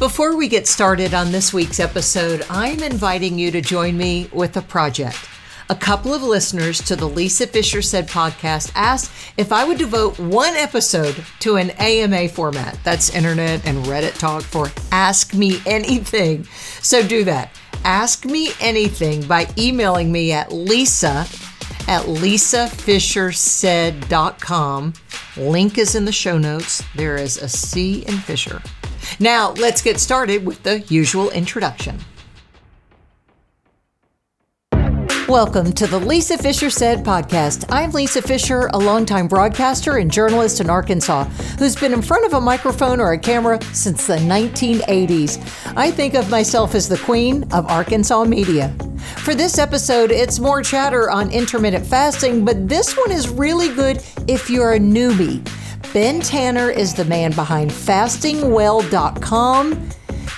Before we get started on this week's episode, I'm inviting you to join me with a project. A couple of listeners to the Lisa Fischer Said podcast asked if I would devote one episode to an AMA format. That's internet and Reddit talk for Ask Me Anything. So do that. Ask me anything by emailing me at lisa at lisafischersaid.com. Link is in the show notes. There is a C in Fischer. Now, let's get started with the usual introduction. Welcome to the Lisa Fischer Said podcast. I'm Lisa Fischer, a longtime broadcaster and journalist in Arkansas who's been in front of a microphone or a camera since the 1980s. I think of myself as the queen of Arkansas media. For this episode, it's more chatter on intermittent fasting, but this one is really good if you're a newbie. Ben Tanner is the man behind fastingwell.com.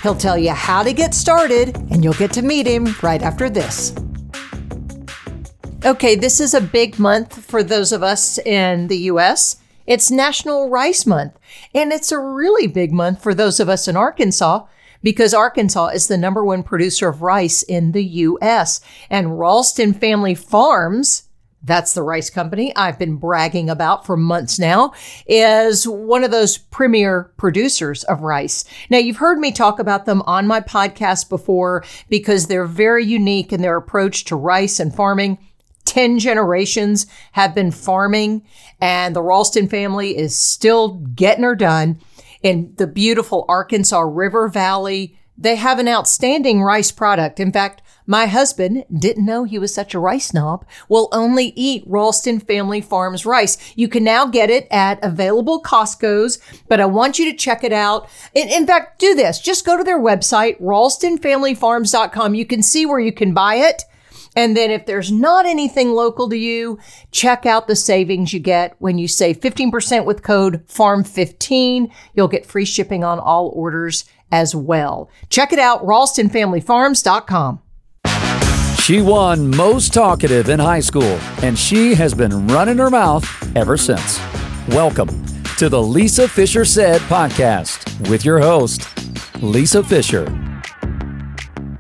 He'll tell you how to get started, and you'll get to meet him right after this. Okay, this is a big month for those of us in the US. It's National Rice Month, and it's a really big month for those of us in Arkansas because Arkansas is the number one producer of rice in the US. And Ralston Family Farms, that's the rice company I've been bragging about for months now, is one of those premier producers of rice. Now, you've heard me talk about them on my podcast before because they're very unique in their approach to rice and farming. 10 generations have been farming, and the Ralston family is still getting her done in the beautiful Arkansas River Valley. They have an outstanding rice product. In fact, my husband didn't know he was such a rice snob, will only eat Ralston Family Farms rice. You can now get it at available Costco's, but I want you to check it out. In, in fact, do this. Just go to their website, ralstonfamilyfarms.com. You can see where you can buy it. And then if there's not anything local to you, check out the savings you get when you save 15% with code FARM15. You'll get free shipping on all orders as well. Check it out, ralstonfamilyfarms.com. She won most talkative in high school, and she has been running her mouth ever since. Welcome to the Lisa Fischer Said podcast with your host, Lisa Fischer.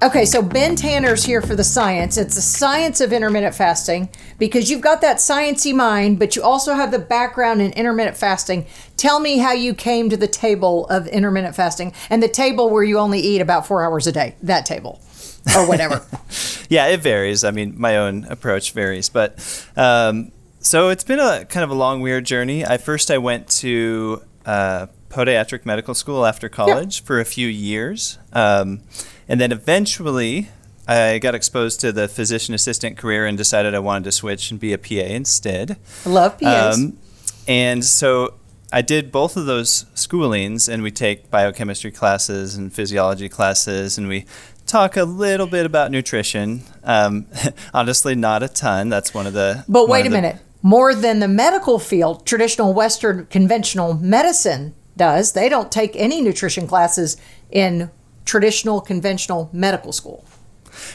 Okay, so Ben Tanner's here for the science. It's the science of intermittent fasting because you've got that sciency mind, but you also have the background in intermittent fasting. Tell me how you came to the table of intermittent fasting and the table where you only eat about four hours a day, that table or whatever. yeah, it varies. I mean, my own approach varies, but um, so it's been a kind of a long, weird journey. I first I went to uh, podiatric medical school after college yeah. for a few years. Um, and then eventually, I got exposed to the physician assistant career and decided I wanted to switch and be a PA instead. love PAs. Um, and so I did both of those schoolings, and we take biochemistry classes and physiology classes, and we talk a little bit about nutrition. Um, honestly, not a ton. That's one of the. But wait a the, minute. More than the medical field, traditional Western conventional medicine does. They don't take any nutrition classes in traditional conventional medical school?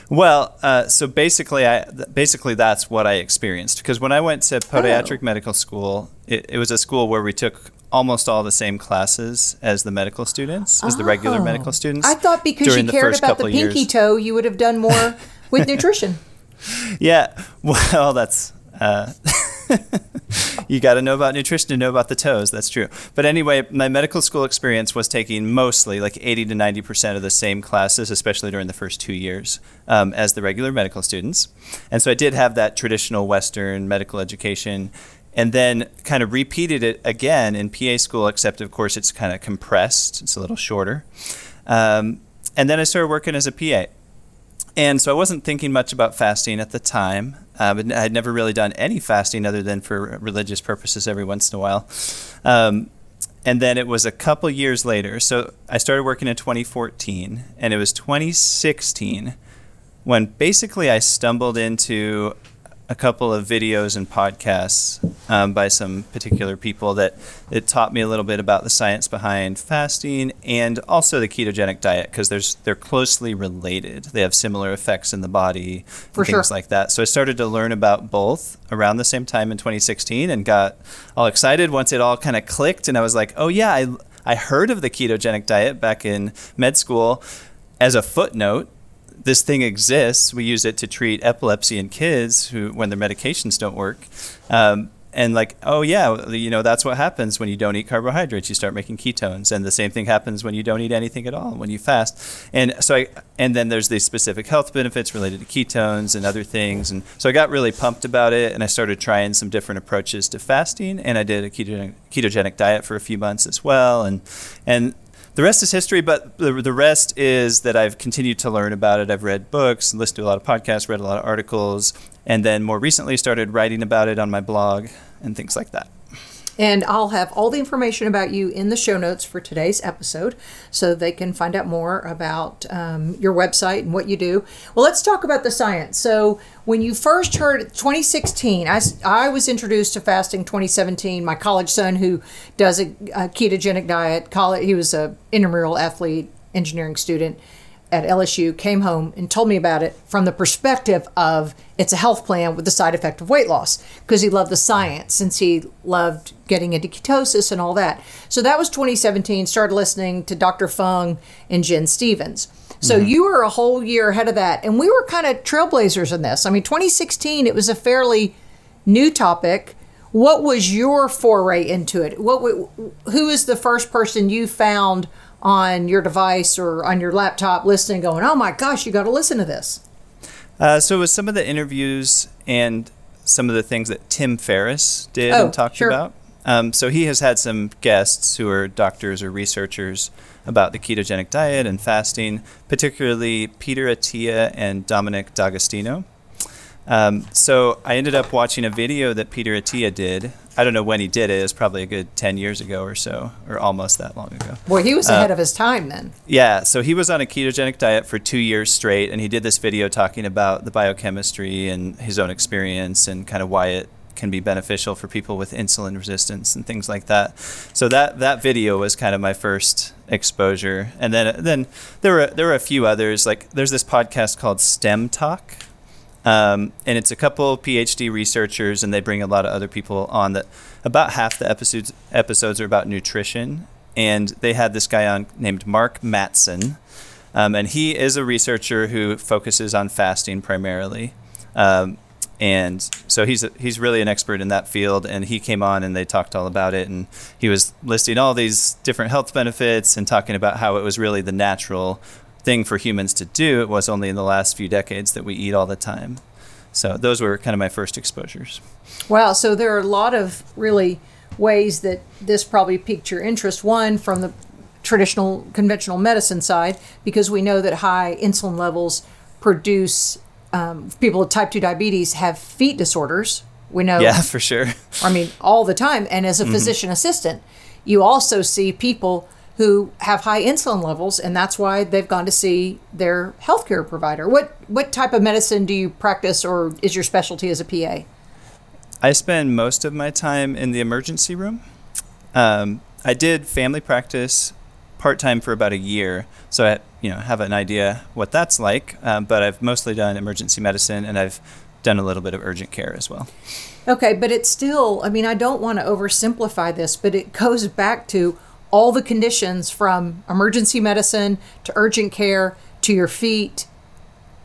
Well, uh, so basically, I basically that's what I experienced because when I went to podiatric oh. medical school, it, it, was a school where we took almost all the same classes as the medical students, as oh. the regular medical students. I thought because you cared about the pinky years. toe, you would have done more with nutrition. Yeah, well, that's. Uh, you got to know about nutrition to know about the toes. That's true. But anyway, my medical school experience was taking mostly like 80 to 90 percent of the same classes, especially during the first two years, um, as the regular medical students. And so I did have that traditional Western medical education. And then kind of repeated it again in PA school, except of course it's kind of compressed. It's a little shorter. Um, and then I started working as a PA. And so I wasn't thinking much about fasting at the time. Uh, but I had never really done any fasting other than for religious purposes every once in a while. Um, and then it was a couple years later. So I started working in 2014, and it was 2016 when basically I stumbled into a couple of videos and podcasts um, by some particular people that it taught me a little bit about the science behind fasting and also the ketogenic diet because there's they're closely related. They have similar effects in the body, For things sure. like that. So I started to learn about both around the same time in 2016 and got all excited once it all kind of clicked and I was like, oh yeah, I I heard of the ketogenic diet back in med school as a footnote. This thing exists. We use it to treat epilepsy in kids who, when their medications don't work. Um, and like oh yeah you know that's what happens when you don't eat carbohydrates you start making ketones and the same thing happens when you don't eat anything at all when you fast and so i and then there's these specific health benefits related to ketones and other things and so i got really pumped about it and i started trying some different approaches to fasting and i did a ketogenic, ketogenic diet for a few months as well and and the rest is history, but the, the rest is that I've continued to learn about it. I've read books, listened to a lot of podcasts, read a lot of articles, and then more recently started writing about it on my blog and things like that. And I'll have all the information about you in the show notes for today's episode so they can find out more about um, your website and what you do. Well, let's talk about the science. So, when you first heard 2016, I, I was introduced to fasting 2017. My college son, who does a, a ketogenic diet, college, he was an intramural athlete, engineering student at LSU came home and told me about it from the perspective of it's a health plan with the side effect of weight loss because he loved the science since he loved getting into ketosis and all that. So that was 2017. Started listening to Dr. Fung and Gin Stephens. So mm-hmm. you were a whole year ahead of that, and we were kind of trailblazers in this. I mean, 2016 it was a fairly new topic. What was your foray into it? What who is the first person you found? On your device or on your laptop listening, going, oh my gosh, you got to listen to this? Uh, so, with some of the interviews and some of the things that Tim Ferriss did oh, and talked sure. about. Um, so, he has had some guests who are doctors or researchers about the ketogenic diet and fasting, particularly Peter Attia and Dominic D'Agostino. Um, so I ended up watching a video that Peter Attia did. I don't know when he did it. It was probably a good 10 years ago or so, or almost that long ago. Boy, he was ahead uh, of his time then. Yeah. So he was on a ketogenic diet for two years straight, and he did this video talking about the biochemistry and his own experience and kind of why it can be beneficial for people with insulin resistance and things like that. So that that video was kind of my first exposure, and then then there were there were a few others. Like there's this podcast called STEM Talk, um, and it's a couple PhD researchers, and they bring a lot of other people on. That about half the episodes episodes are about nutrition, and they had this guy on named Mark Mattson, um, and he is a researcher who focuses on fasting primarily. Um, and so he's he's really an expert in that field and he came on and they talked all about it and he was listing all these different health benefits and talking about how it was really the natural thing for humans to do. It was only in the last few decades that we eat all the time. So those were kind of my first exposures. Wow. So there are a lot of really ways that this probably piqued your interest. One, from the traditional conventional medicine side, because we know that high insulin levels produce um, people with type 2 diabetes have feet disorders. We know. Yeah, for sure. I mean, all the time. And as a mm-hmm. physician assistant, you also see people who have high insulin levels, and that's why they've gone to see their healthcare provider. What what type of medicine do you practice, or is your specialty as a PA? I spend most of my time in the emergency room. Um, I did family practice part time for about a year, so I you know have an idea what that's like. Um, but I've mostly done emergency medicine, and I've done a little bit of urgent care as well. Okay, but it's still. I mean, I don't want to oversimplify this, but it goes back to all the conditions from emergency medicine to urgent care to your feet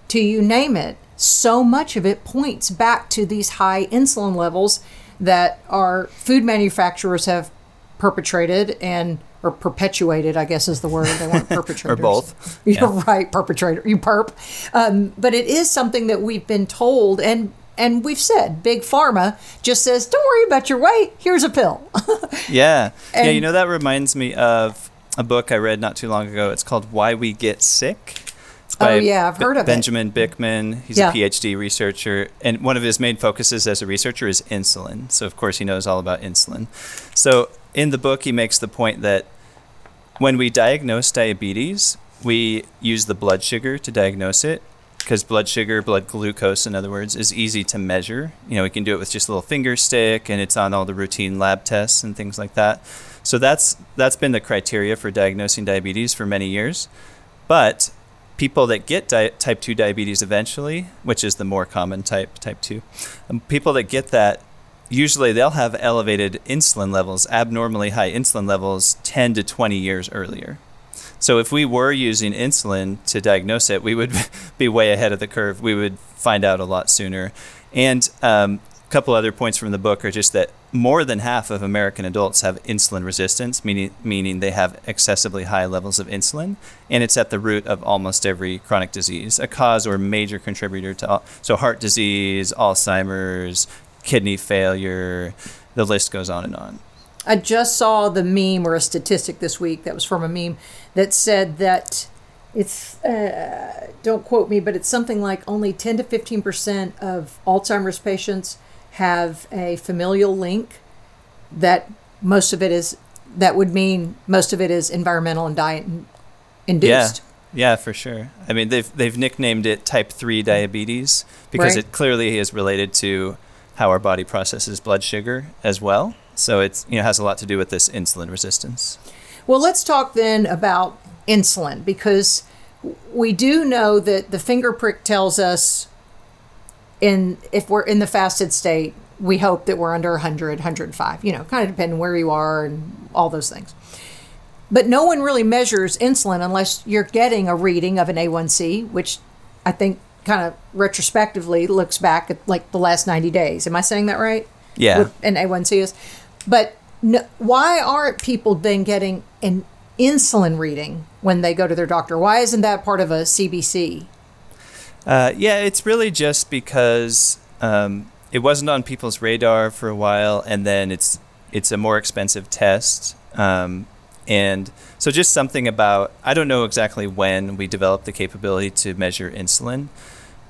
to you name it. So much of it points back to these high insulin levels that our food manufacturers have perpetrated and or perpetuated, I guess is the word. They weren't perpetrators. or both. You're yeah. right, perpetrator. You perp. Um, but it is something that we've been told, and and we've said big pharma just says don't worry about your weight here's a pill. Yeah. And, yeah you know that reminds me of a book i read not too long ago. It's called why we get sick. Oh yeah i've heard of benjamin it. Benjamin Bikman. He's yeah. a phd researcher and one of his main focuses as a researcher is insulin. So of course he knows all about insulin. So in the book he makes the point that when we diagnose diabetes we use the blood sugar to diagnose it because blood sugar, blood glucose, in other words, is easy to measure. You know, we can do it with just a little finger stick, and it's on all the routine lab tests and things like that. So that's that's been the criteria for diagnosing diabetes for many years. But people that get di- type 2 diabetes eventually, which is the more common type, type 2, um, people that get that usually they'll have elevated insulin levels, abnormally high insulin levels, 10 to 20 years earlier. So if we were using insulin to diagnose it, we would be way ahead of the curve. We would find out a lot sooner. And um, a couple other points from the book are just that more than half of American adults have insulin resistance, meaning meaning they have excessively high levels of insulin, and it's at the root of almost every chronic disease, a cause or major contributor to all, so heart disease, Alzheimer's, kidney failure, the list goes on and on. I just saw the meme or a statistic this week that was from a meme that said that it's uh, don't quote me, but it's something like only 10 to 15 percent of Alzheimer's patients have a familial link. That most of it is that would mean most of it is environmental and diet induced. Yeah, yeah, for sure. I mean, they've they've nicknamed it type three diabetes because Right. it clearly is related to how our body processes blood sugar as well. So it's you know has a lot to do with this insulin resistance. Well, let's talk then about insulin because we do know that the finger prick tells us in if we're in the fasted state, we hope that we're under 100, 105, you know, kind of depending where you are and all those things. But no one really measures insulin unless you're getting a reading of an A1C, which I think kind of retrospectively looks back at like the last 90 days. Am I saying that right? Yeah. What an A1C is. But no, why aren't people then getting an insulin reading when they go to their doctor? Why isn't that part of a CBC? Uh, yeah, it's really just because um, it wasn't on people's radar for a while, and then it's it's a more expensive test, um, and so just something about I don't know exactly when we developed the capability to measure insulin,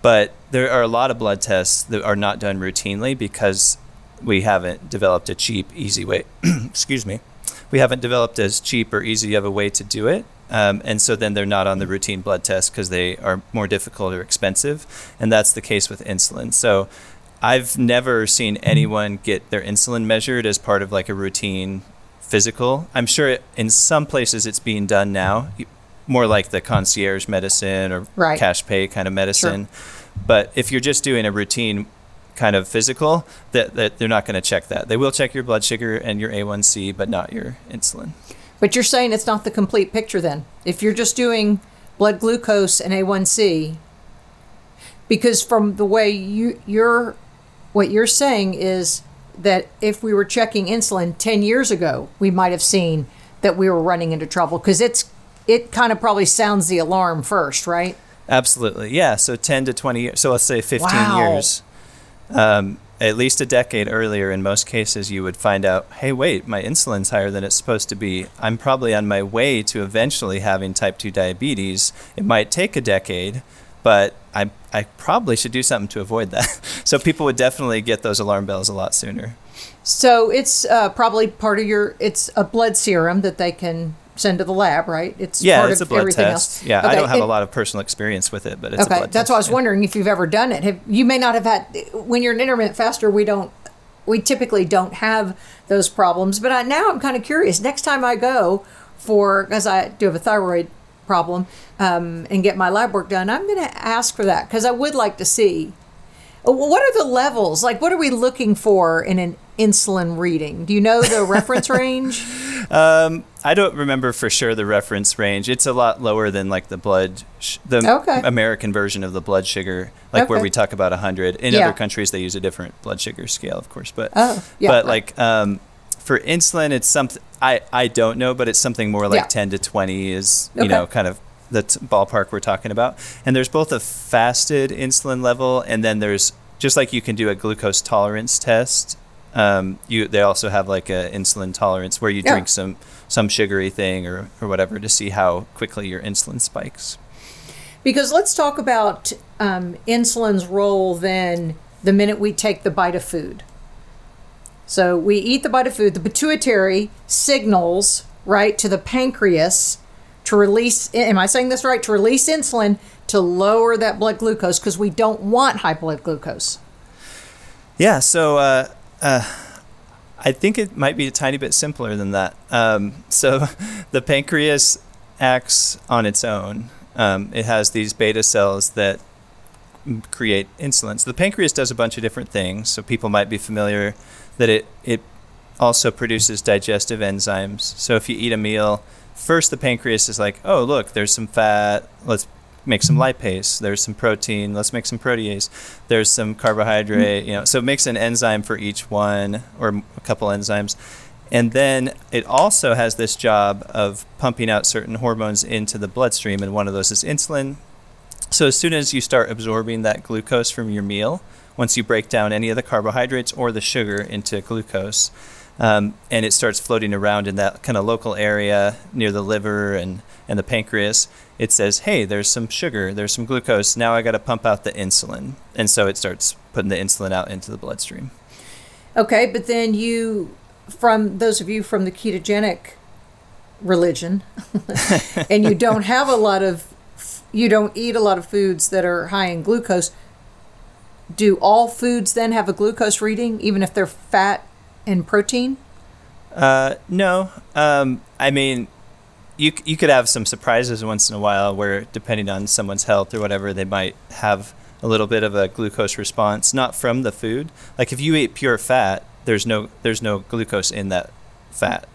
but there are a lot of blood tests that are not done routinely because we haven't developed a cheap, easy way. excuse me. We haven't developed as cheap or easy of a way to do it. Um, and so then they're not on the routine blood test because they are more difficult or expensive. And that's the case with insulin. So I've never seen anyone get their insulin measured as part of like a routine physical. I'm sure in some places it's being done now, more like the concierge medicine or Right. cash pay kind of medicine. But if you're just doing a routine kind of physical, that, that they're not going to check that. They will check your blood sugar and your A1C, but not your insulin. But you're saying it's not the complete picture then. If you're just doing blood glucose and A1C, because from the way you you're what you're saying is that if we were checking insulin 10 years ago, we might have seen that we were running into trouble because it's it kind of probably sounds the alarm first, right? Absolutely. Yeah. So 10 to 20 years. So let's say 15 Wow. years. Um, at least a decade earlier, in most cases, you would find out, hey, wait, my insulin's higher than it's supposed to be. I'm probably on my way to eventually having type 2 diabetes. It might take a decade, but I, I probably should do something to avoid that. so people would definitely get those alarm bells a lot sooner. So it's uh, probably part of your. It's a blood serum that they can send to the lab, right? It's Yeah, part it's of a blood everything test. else. Yeah, I don't have a lot of personal experience with it, but it's a Okay, that's test. why I was yeah. wondering if you've ever done it. Have, you may not have had when you're an intermittent faster. We don't. We typically don't have those problems, but I, now I'm kind of curious. Next time I go for, because I do have a thyroid problem, um, and get my lab work done, I'm going to ask for that because I would like to see. What are the levels? Like, what are we looking for in an insulin reading? Do you know the reference range? Um, I don't remember for sure the reference range. It's a lot lower than like the blood, sh- the Okay. American version of the blood sugar, like where we talk about 100. In Yeah. other countries, they use a different blood sugar scale, of course. But Oh, yeah, but right. like um, for insulin, it's something I I don't know, but it's something more like Yeah. 10 to 20 is you Okay. know kind of the t- ballpark we're talking about. And there's both a fasted insulin level, and then there's just like you can do a glucose tolerance test. Um, you they also have like a insulin tolerance where you Yeah. drink some some sugary thing or, or whatever to see how quickly your insulin spikes. Because let's talk about um, insulin's role then the minute we take the bite of food. So we eat the bite of food, the pituitary signals, right, to the pancreas to release, am I saying this right? To release insulin to lower that blood glucose because we don't want high blood glucose. Yeah, so uh, uh, I think it might be a tiny bit simpler than that. Um, so the pancreas acts on its own. Um, it has these beta cells that create insulin. So the pancreas does a bunch of different things. So people might be familiar that it it also produces digestive enzymes. So if you eat a meal, first the pancreas is like, oh look, there's some fat. Let's make some lipase. There's some protein. Let's make some protease. There's some carbohydrate. Mm. You know, so it makes an enzyme for each one or a couple enzymes. And then it also has this job of pumping out certain hormones into the bloodstream, and one of those is insulin. So as soon as you start absorbing that glucose from your meal, once you break down any of the carbohydrates or the sugar into glucose, um, and it starts floating around in that kind of local area near the liver and, and the pancreas, it says, hey, there's some sugar, there's some glucose. Now I got to pump out the insulin. And so it starts putting the insulin out into the bloodstream. Okay, but then you from those of you from the ketogenic religion and you don't have a lot of you don't eat a lot of foods that are high in glucose do all foods then have a glucose reading even if they're fat and protein uh, no um, i mean you, you could have some surprises once in a while where depending on someone's health or whatever they might have a little bit of a glucose response not from the food like if you eat pure fat there's no there's no glucose in that fat.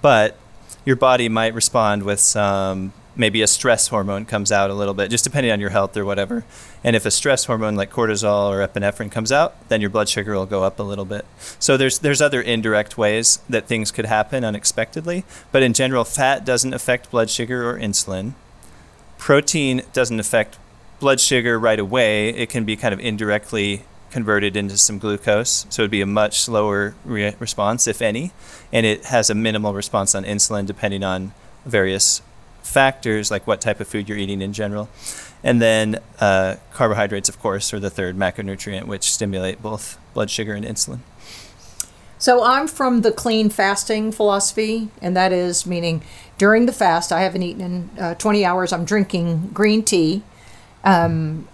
But your body might respond with some maybe a stress hormone comes out a little bit, just depending on your health or whatever. And if a stress hormone like cortisol or epinephrine comes out, then your blood sugar will go up a little bit. So there's there's other indirect ways that things could happen unexpectedly, but in general, fat doesn't affect blood sugar or insulin. Protein doesn't affect blood sugar right away. It can be kind of indirectly converted into some glucose. So it'd be a much slower re- response, if any. And it has a minimal response on insulin depending on various factors, like what type of food you're eating in general. And then uh, carbohydrates, of course, are the third macronutrient, which stimulate both blood sugar and insulin. So I'm from the clean fasting philosophy, and that is meaning during the fast, I haven't eaten in uh, 20 hours. I'm drinking green tea. Um,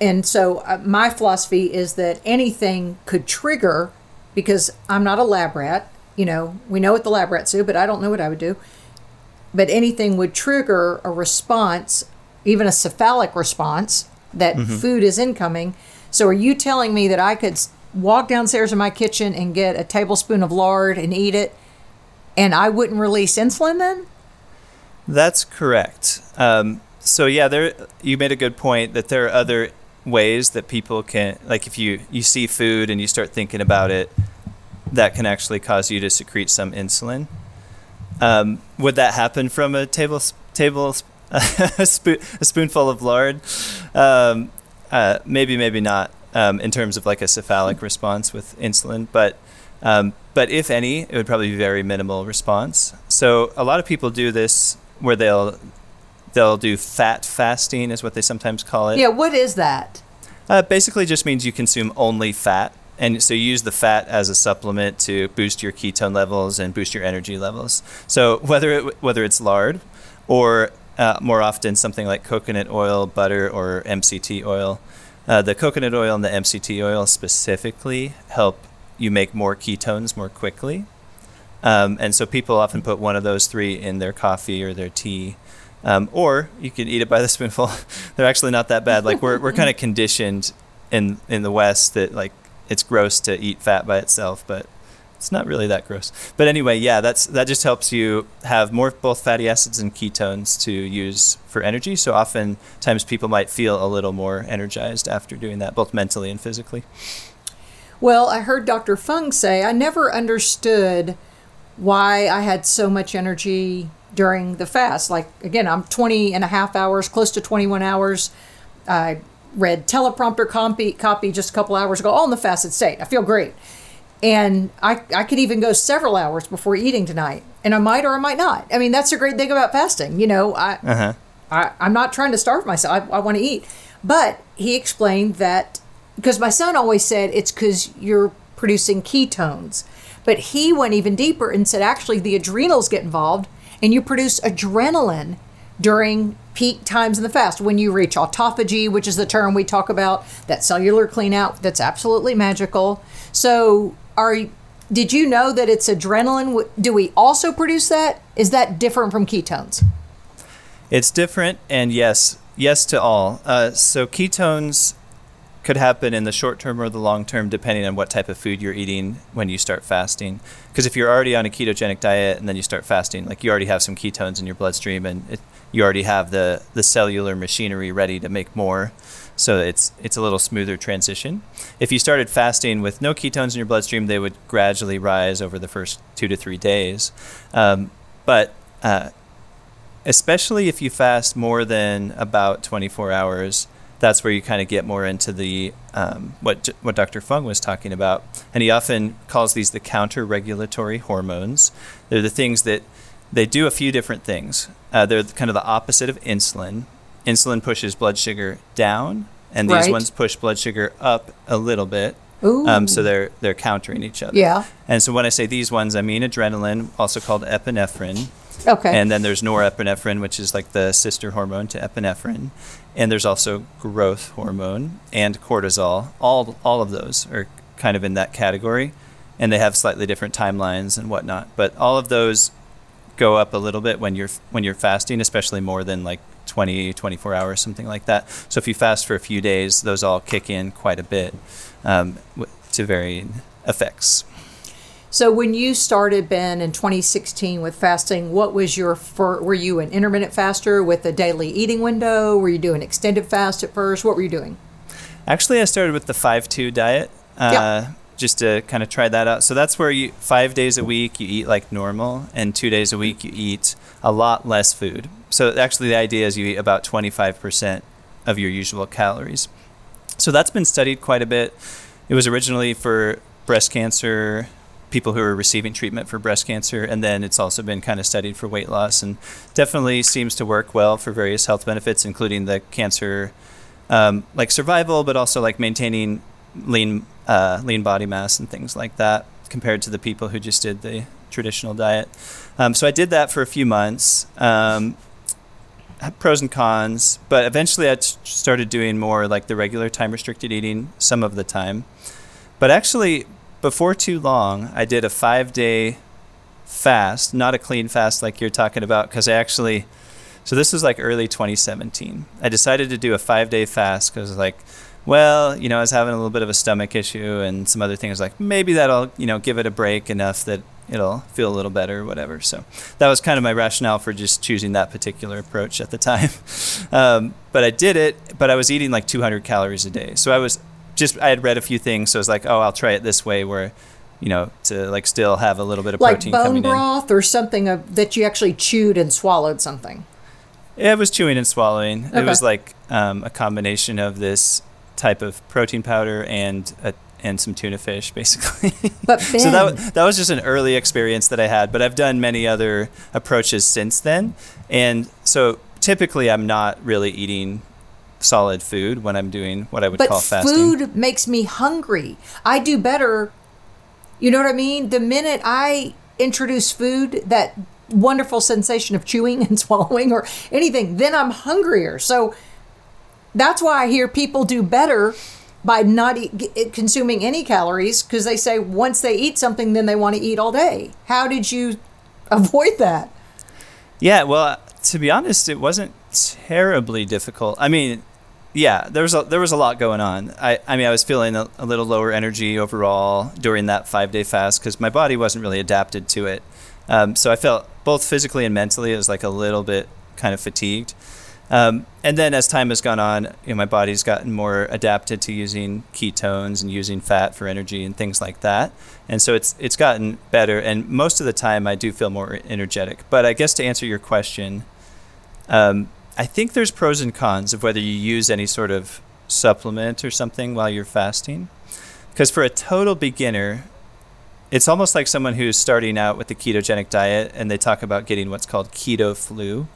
and so uh, my philosophy is that anything could trigger because I'm not a lab rat. You know, we know what the lab rats do, but I don't know what I would do. But anything would trigger a response, even a cephalic response, that mm-hmm. food is incoming. So are you telling me that I could walk downstairs in my kitchen and get a tablespoon of lard and eat it, and I wouldn't release insulin then? That's correct. Um, so yeah, there you made a good point that there are other ways that people can like if you you see food and you start thinking about it that can actually cause you to secrete some insulin um, would that happen from a table table a, spoon, a spoonful of lard um, uh, maybe maybe not um, in terms of like a cephalic response with insulin but um, but if any it would probably be very minimal response so a lot of people do this where they'll they'll do fat fasting, is what they sometimes call it. Yeah, what is that? Uh, basically, just means you consume only fat, and so you use the fat as a supplement to boost your ketone levels and boost your energy levels. So whether it, whether it's lard, or uh, more often something like coconut oil, butter, or MCT oil, uh, the coconut oil and the MCT oil specifically help you make more ketones more quickly. Um, and so people often put one of those three in their coffee or their tea um, or you can eat it by the spoonful. They're actually not that bad. Like we're we're kind of conditioned in in the West that like it's gross to eat fat by itself, but it's not really that gross. But anyway, yeah, that's that just helps you have more both fatty acids and ketones to use for energy. So oftentimes people might feel a little more energized after doing that, both mentally and physically. Well, I heard Dr. Fung say I never understood why I had so much energy during the fast. Like, again, I'm 20 and a half hours, close to 21 hours. I read teleprompter copy, copy just a couple hours ago, all in the fasted state. I feel great. And I, I could even go several hours before eating tonight. And I might or I might not. I mean, that's the great thing about fasting. You know, I, uh-huh. I, I'm not trying to starve myself. I, I want to eat. But he explained that because my son always said it's because you're producing ketones. But he went even deeper and said actually the adrenals get involved and you produce adrenaline during peak times in the fast when you reach autophagy, which is the term we talk about, that cellular clean out that's absolutely magical. So, are did you know that it's adrenaline? Do we also produce that? Is that different from ketones? It's different, and yes, yes to all. Uh, so ketones could happen in the short term or the long term, depending on what type of food you're eating when you start fasting. Because if you're already on a ketogenic diet and then you start fasting, like you already have some ketones in your bloodstream and it, you already have the, the cellular machinery ready to make more. So it's it's a little smoother transition. If you started fasting with no ketones in your bloodstream, they would gradually rise over the first two to three days. Um, but uh, especially if you fast more than about 24 hours, that's where you kind of get more into the um, what what Dr. Fung was talking about, and he often calls these the counter-regulatory hormones. They're the things that they do a few different things. Uh, they're kind of the opposite of insulin. Insulin pushes blood sugar down, and these Right. ones push blood sugar up a little bit. Ooh. Um, so they're they're countering each other. Yeah. And so when I say these ones, I mean adrenaline, also called epinephrine. Okay. And then there's norepinephrine, which is like the sister hormone to epinephrine. And there's also growth hormone and cortisol. All all of those are kind of in that category, and they have slightly different timelines and whatnot. But all of those go up a little bit when you're when you're fasting, especially more than like 20, 24 hours, something like that. So if you fast for a few days, those all kick in quite a bit um, to varying effects. So when you started Ben in 2016 with fasting, what was your fir- were you an intermittent faster with a daily eating window? Were you doing extended fast at first? What were you doing? Actually, I started with the five two diet, uh, Yeah. just to kind of try that out. So that's where you five days a week you eat like normal, and two days a week you eat a lot less food. So actually, the idea is you eat about twenty five percent of your usual calories. So that's been studied quite a bit. It was originally for breast cancer, people who are receiving treatment for breast cancer, and then it's also been kind of studied for weight loss, and definitely seems to work well for various health benefits, including the cancer, um, like survival, but also like maintaining lean uh, lean body mass and things like that, compared to the people who just did the traditional diet. Um, so I did that for a few months. Um, pros and cons, but eventually I t- started doing more like the regular time restricted eating some of the time. But actually, before too long, I did a five day fast, not a clean fast like you're talking about, because I actually, so this was like early 2017. I decided to do a five day fast because, like, well, you know, I was having a little bit of a stomach issue and some other things. Like, maybe that'll, you know, give it a break enough that it'll feel a little better or whatever. So that was kind of my rationale for just choosing that particular approach at the time. Um, but I did it, but I was eating like 200 calories a day. So I was just, I had read a few things. So I was like, oh, I'll try it this way where, you know, to like still have a little bit of Like protein bone coming in. broth or something of, that you actually chewed and swallowed something? Yeah, it was chewing and swallowing. It was like um, a combination of this type of protein powder and a, and some tuna fish, basically. But so that that was just an early experience that I had, but I've done many other approaches since then, and so typically I'm not really eating solid food when I'm doing what I would But call fasting. food makes me hungry. I do better. You know what I mean? The minute I introduce food, that wonderful sensation of chewing and swallowing or anything, then I'm hungrier. So that's why I hear people do better by not eat, consuming any calories because they say once they eat something, then they want to eat all day. How did you avoid that? Yeah, well, to be honest, it wasn't terribly difficult. I mean, yeah, there was a, there was a lot going on. I, I mean, I was feeling a, a little lower energy overall during that five day fast because my body wasn't really adapted to it. Um, so I felt both physically and mentally, it was like a little bit kind of fatigued. Um, and then as time has gone on, you know, my body's gotten more adapted to using ketones and using fat for energy and things like that. And so it's it's gotten better. And most of the time, I do feel more energetic. But I guess to answer your question, um, I think there's pros and cons of whether you use any sort of supplement or something while you're fasting. Because for a total beginner, it's almost like someone who's starting out with the ketogenic diet and they talk about getting what's called keto flu.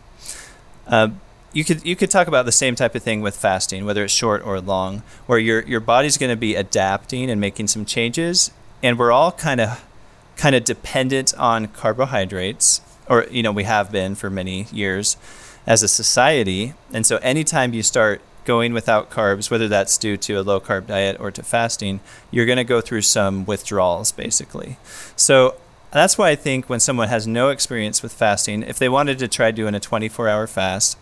Um, you could you could talk about the same type of thing with fasting, whether it's short or long, where your your body's going to be adapting and making some changes, and we're all kind of kind of dependent on carbohydrates, or you know we have been for many years as a society, and so anytime you start going without carbs, whether that's due to a low carb diet or to fasting, you're going to go through some withdrawals basically. So that's why I think when someone has no experience with fasting, if they wanted to try doing a 24 hour fast,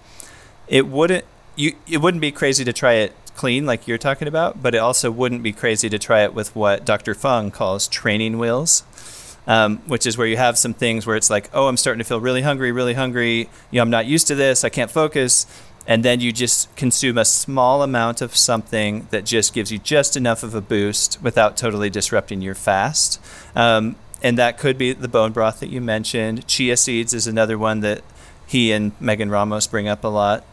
it wouldn't you it wouldn't be crazy to try it clean like you're talking about, but it also wouldn't be crazy to try it with what Dr. Fung calls training wheels. Um, which is where you have some things where it's like, oh, I'm starting to feel really hungry, really hungry. You know, I'm not used to this. I can't focus. And then you just consume a small amount of something that just gives you just enough of a boost without totally disrupting your fast. Um, and that could be the bone broth that you mentioned. Chia seeds is another one that he and Megan Ramos bring up a lot.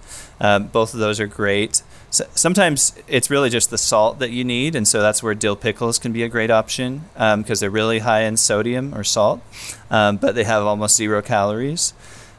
Um, both of those are great. So sometimes it's really just the salt that you need, and so that's where dill pickles can be a great option because um, they're really high in sodium or salt, um, but they have almost zero calories.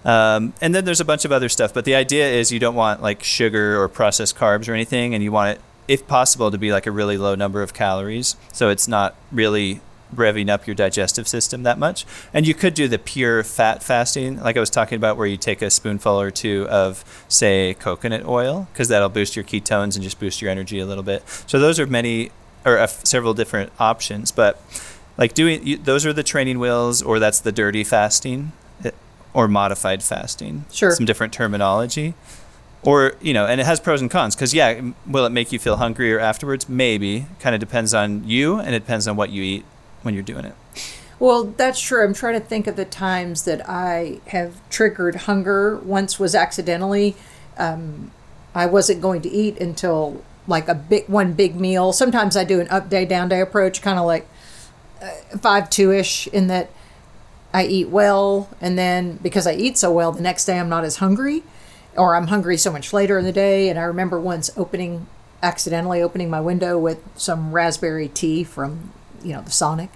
Um, and then there's a bunch of other stuff, but the idea is you don't want like sugar or processed carbs or anything, and you want it, if possible, to be like a really low number of calories, so it's not really revving up your digestive system that much. And you could do the pure fat fasting, like I was talking about, where you take a spoonful or two of, say, coconut oil, because that'll boost your ketones and just boost your energy a little bit. So those are many or uh, several different options, but like doing you, those are the training wheels, or that's the dirty fasting, eh, or modified fasting. Sure. Some different terminology or you know and it has pros and cons because yeah will it make you feel hungrier afterwards maybe kind of depends on you and it depends on what you eat when you're doing it. Well, that's true. I'm trying to think of the times that I have triggered hunger. Once was accidentally. Um, I wasn't going to eat until like a big one big meal. Sometimes I do an up day down day approach, kind of like uh, five two ish, in that I eat well, and then because I eat so well, the next day I'm not as hungry, or I'm hungry so much later in the day. And I remember once opening accidentally opening my window with some raspberry tea from you know, the Sonic.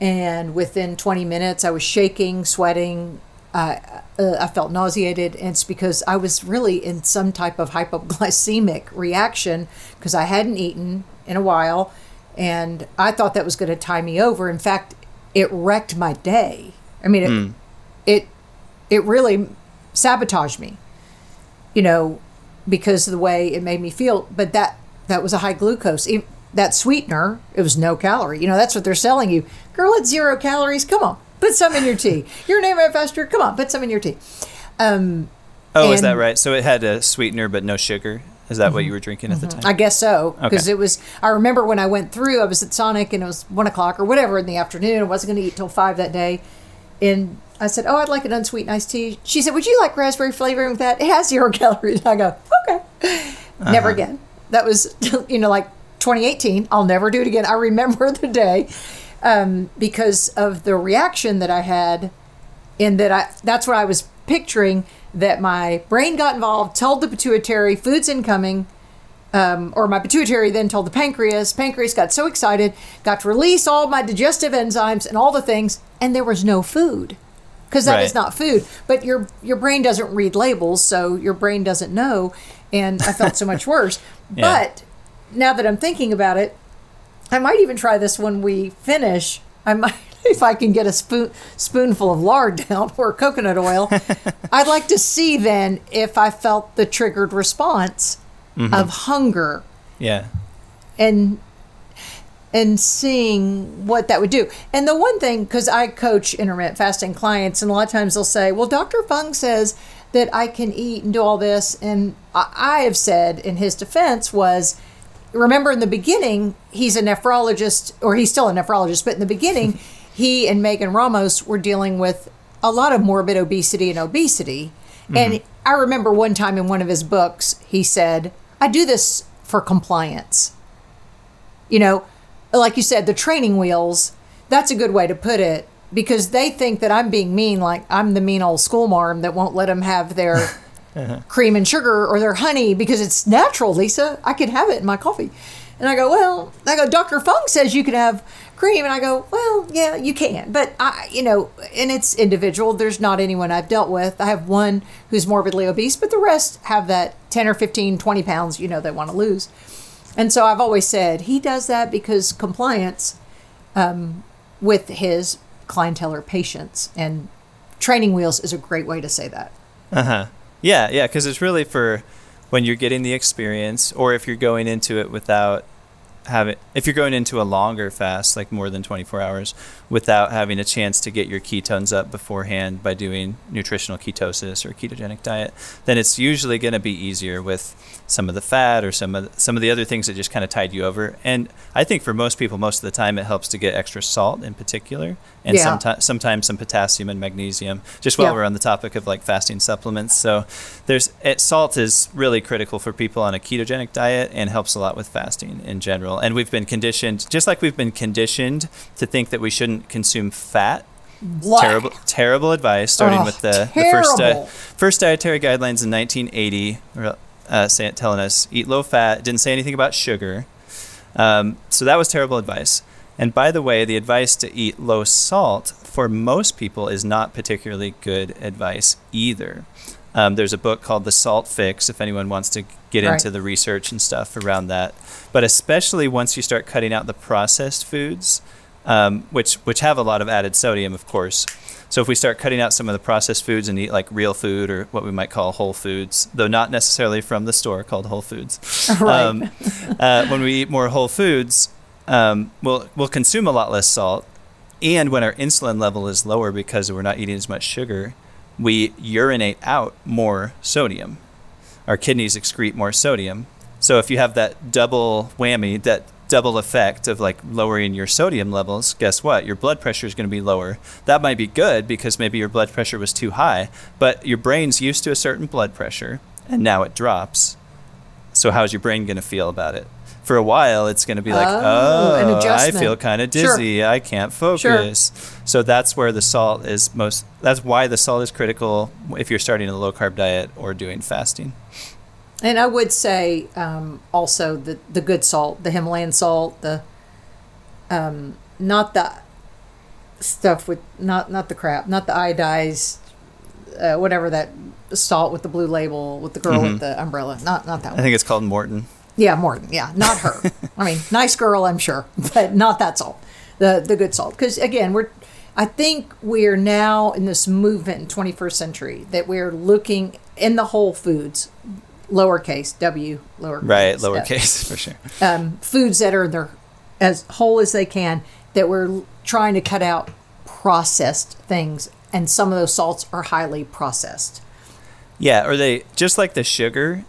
And within 20 minutes, I was shaking, sweating. Uh, uh, I felt nauseated, and it's because I was really in some type of hypoglycemic reaction because I hadn't eaten in a while, and I thought that was going to tie me over. In fact, it wrecked my day. I mean, it, mm. it, it really sabotaged me, you know, because of the way it made me feel. But that that was a high glucose that sweetener, it was no calorie. You know, that's what they're selling you. Girl, it's zero calories. Come on, put some in your tea. Your name right faster. Come on, put some in your tea. Um, oh, is that right? So it had a sweetener but no sugar. Is that mm-hmm, what you were drinking at mm-hmm. the time? I guess so, because okay. it was. I remember when I went through, I was at Sonic and it was one o'clock or whatever in the afternoon. I wasn't going to eat till five that day, and I said, "Oh, I'd like an unsweetened iced tea." She said, "Would you like raspberry flavoring with that? It has zero calories." I go, "Okay." Uh-huh. Never again. That was, you know, like 2018. I'll never do it again. I remember the day um, because of the reaction that I had, in that I that's what I was picturing that my brain got involved, told the pituitary, food's incoming. Um, or my pituitary then told the pancreas. Pancreas got so excited, got to release all my digestive enzymes and all the things, and there was no food because that right. is not food. But your your brain doesn't read labels, so your brain doesn't know. And I felt so much worse. yeah. But now that I'm thinking about it, I might even try this when we finish. I might, if I can get a spoon spoonful of lard down or coconut oil. I'd like to see then if I felt the triggered response mm-hmm. of hunger. Yeah. And and seeing what that would do. And the one thing, because I coach intermittent fasting clients, and a lot of times they'll say, "Well, Dr. Fung says that I can eat and do all this," and I have said in his defense was remember in the beginning, he's a nephrologist, or he's still a nephrologist, but in the beginning, he and Megan Ramos were dealing with a lot of morbid obesity and obesity. Mm-hmm. And I remember one time in one of his books, he said, I do this for compliance. You know, like you said, the training wheels, that's a good way to put it because they think that I'm being mean, like I'm the mean old school marm that won't let them have their uh-huh. cream and sugar or their honey because it's natural, Lisa. I can have it in my coffee. And I go, well, I go, Dr. Fung says you can have cream. And I go, well, yeah, you can. But I, you know, and it's individual. There's not anyone I've dealt with. I have one who's morbidly obese, but the rest have that 10 or 15, 20 pounds, you know, they want to lose. And so I've always said he does that because compliance um, with his clientele or patients. And training wheels is a great way to say that. Uh huh. Yeah, yeah, because it's really for when you're getting the experience, or if you're going into it without having, if you're going into a longer fast like more than 24 hours without having a chance to get your ketones up beforehand by doing nutritional ketosis or ketogenic diet then it's usually going to be easier with some of the fat or some of the, some of the other things that just kind of tide you over and i think for most people most of the time it helps to get extra salt in particular and Yeah. sometimes sometimes some potassium and magnesium just while Yeah. we're on the topic of like fasting supplements so there's it, salt is really critical for people on a ketogenic diet and helps a lot with fasting in general and we've been conditioned just like we've been conditioned to think that we shouldn't consume fat What? terrible terrible advice starting Oh, with the, the first di- first dietary guidelines in 1980 were, uh, say, telling us eat low fat didn't say anything about sugar. Um, so that was terrible advice. And by the way the advice to eat low salt for most people is not particularly good advice either. Um, there's a book called the salt fix if anyone wants to get Right. into the research and stuff around that. But especially once you start cutting out the processed foods um, which which have a lot of added sodium, of course. So if we start cutting out some of the processed foods and eat like real food or what we might call whole foods, though not necessarily from the store called Whole Foods, Right. um, uh, when we eat more whole foods, um, we'll we'll consume a lot less salt, and when our insulin level is lower because we're not eating as much sugar, we urinate out more sodium. Our kidneys excrete more sodium. So if you have that double whammy, that double effect of like lowering your sodium levels, guess what? Your blood pressure is going to be lower. That might be good because maybe your blood pressure was too high, but your brain's used to a certain blood pressure and now it drops. So how's your brain going to feel about it? For a while, it's going to be like, Oh, oh, I feel kind of Sure. dizzy. I can't focus. So that's where the salt is most. That's why the salt is critical if you're starting a low carb diet or doing fasting. And I would say um, also the the good salt, the Himalayan salt, the um, not the stuff with not not the crap, not the iodized, uh, whatever that salt with the blue label with the girl with the umbrella. Not not that I think it's called Morton. Yeah, Morton. Yeah, not her. I mean, nice girl, I'm sure, but not that salt. The the good salt. Because again, we're. I think we're now in this movement in 21st century that we're looking in the whole foods, lowercase w, lowercase, Right, lowercase for sure. um, foods that are they're as whole as they can. That we're trying to cut out processed things, and some of those salts are highly processed. Yeah, or they just like the sugar.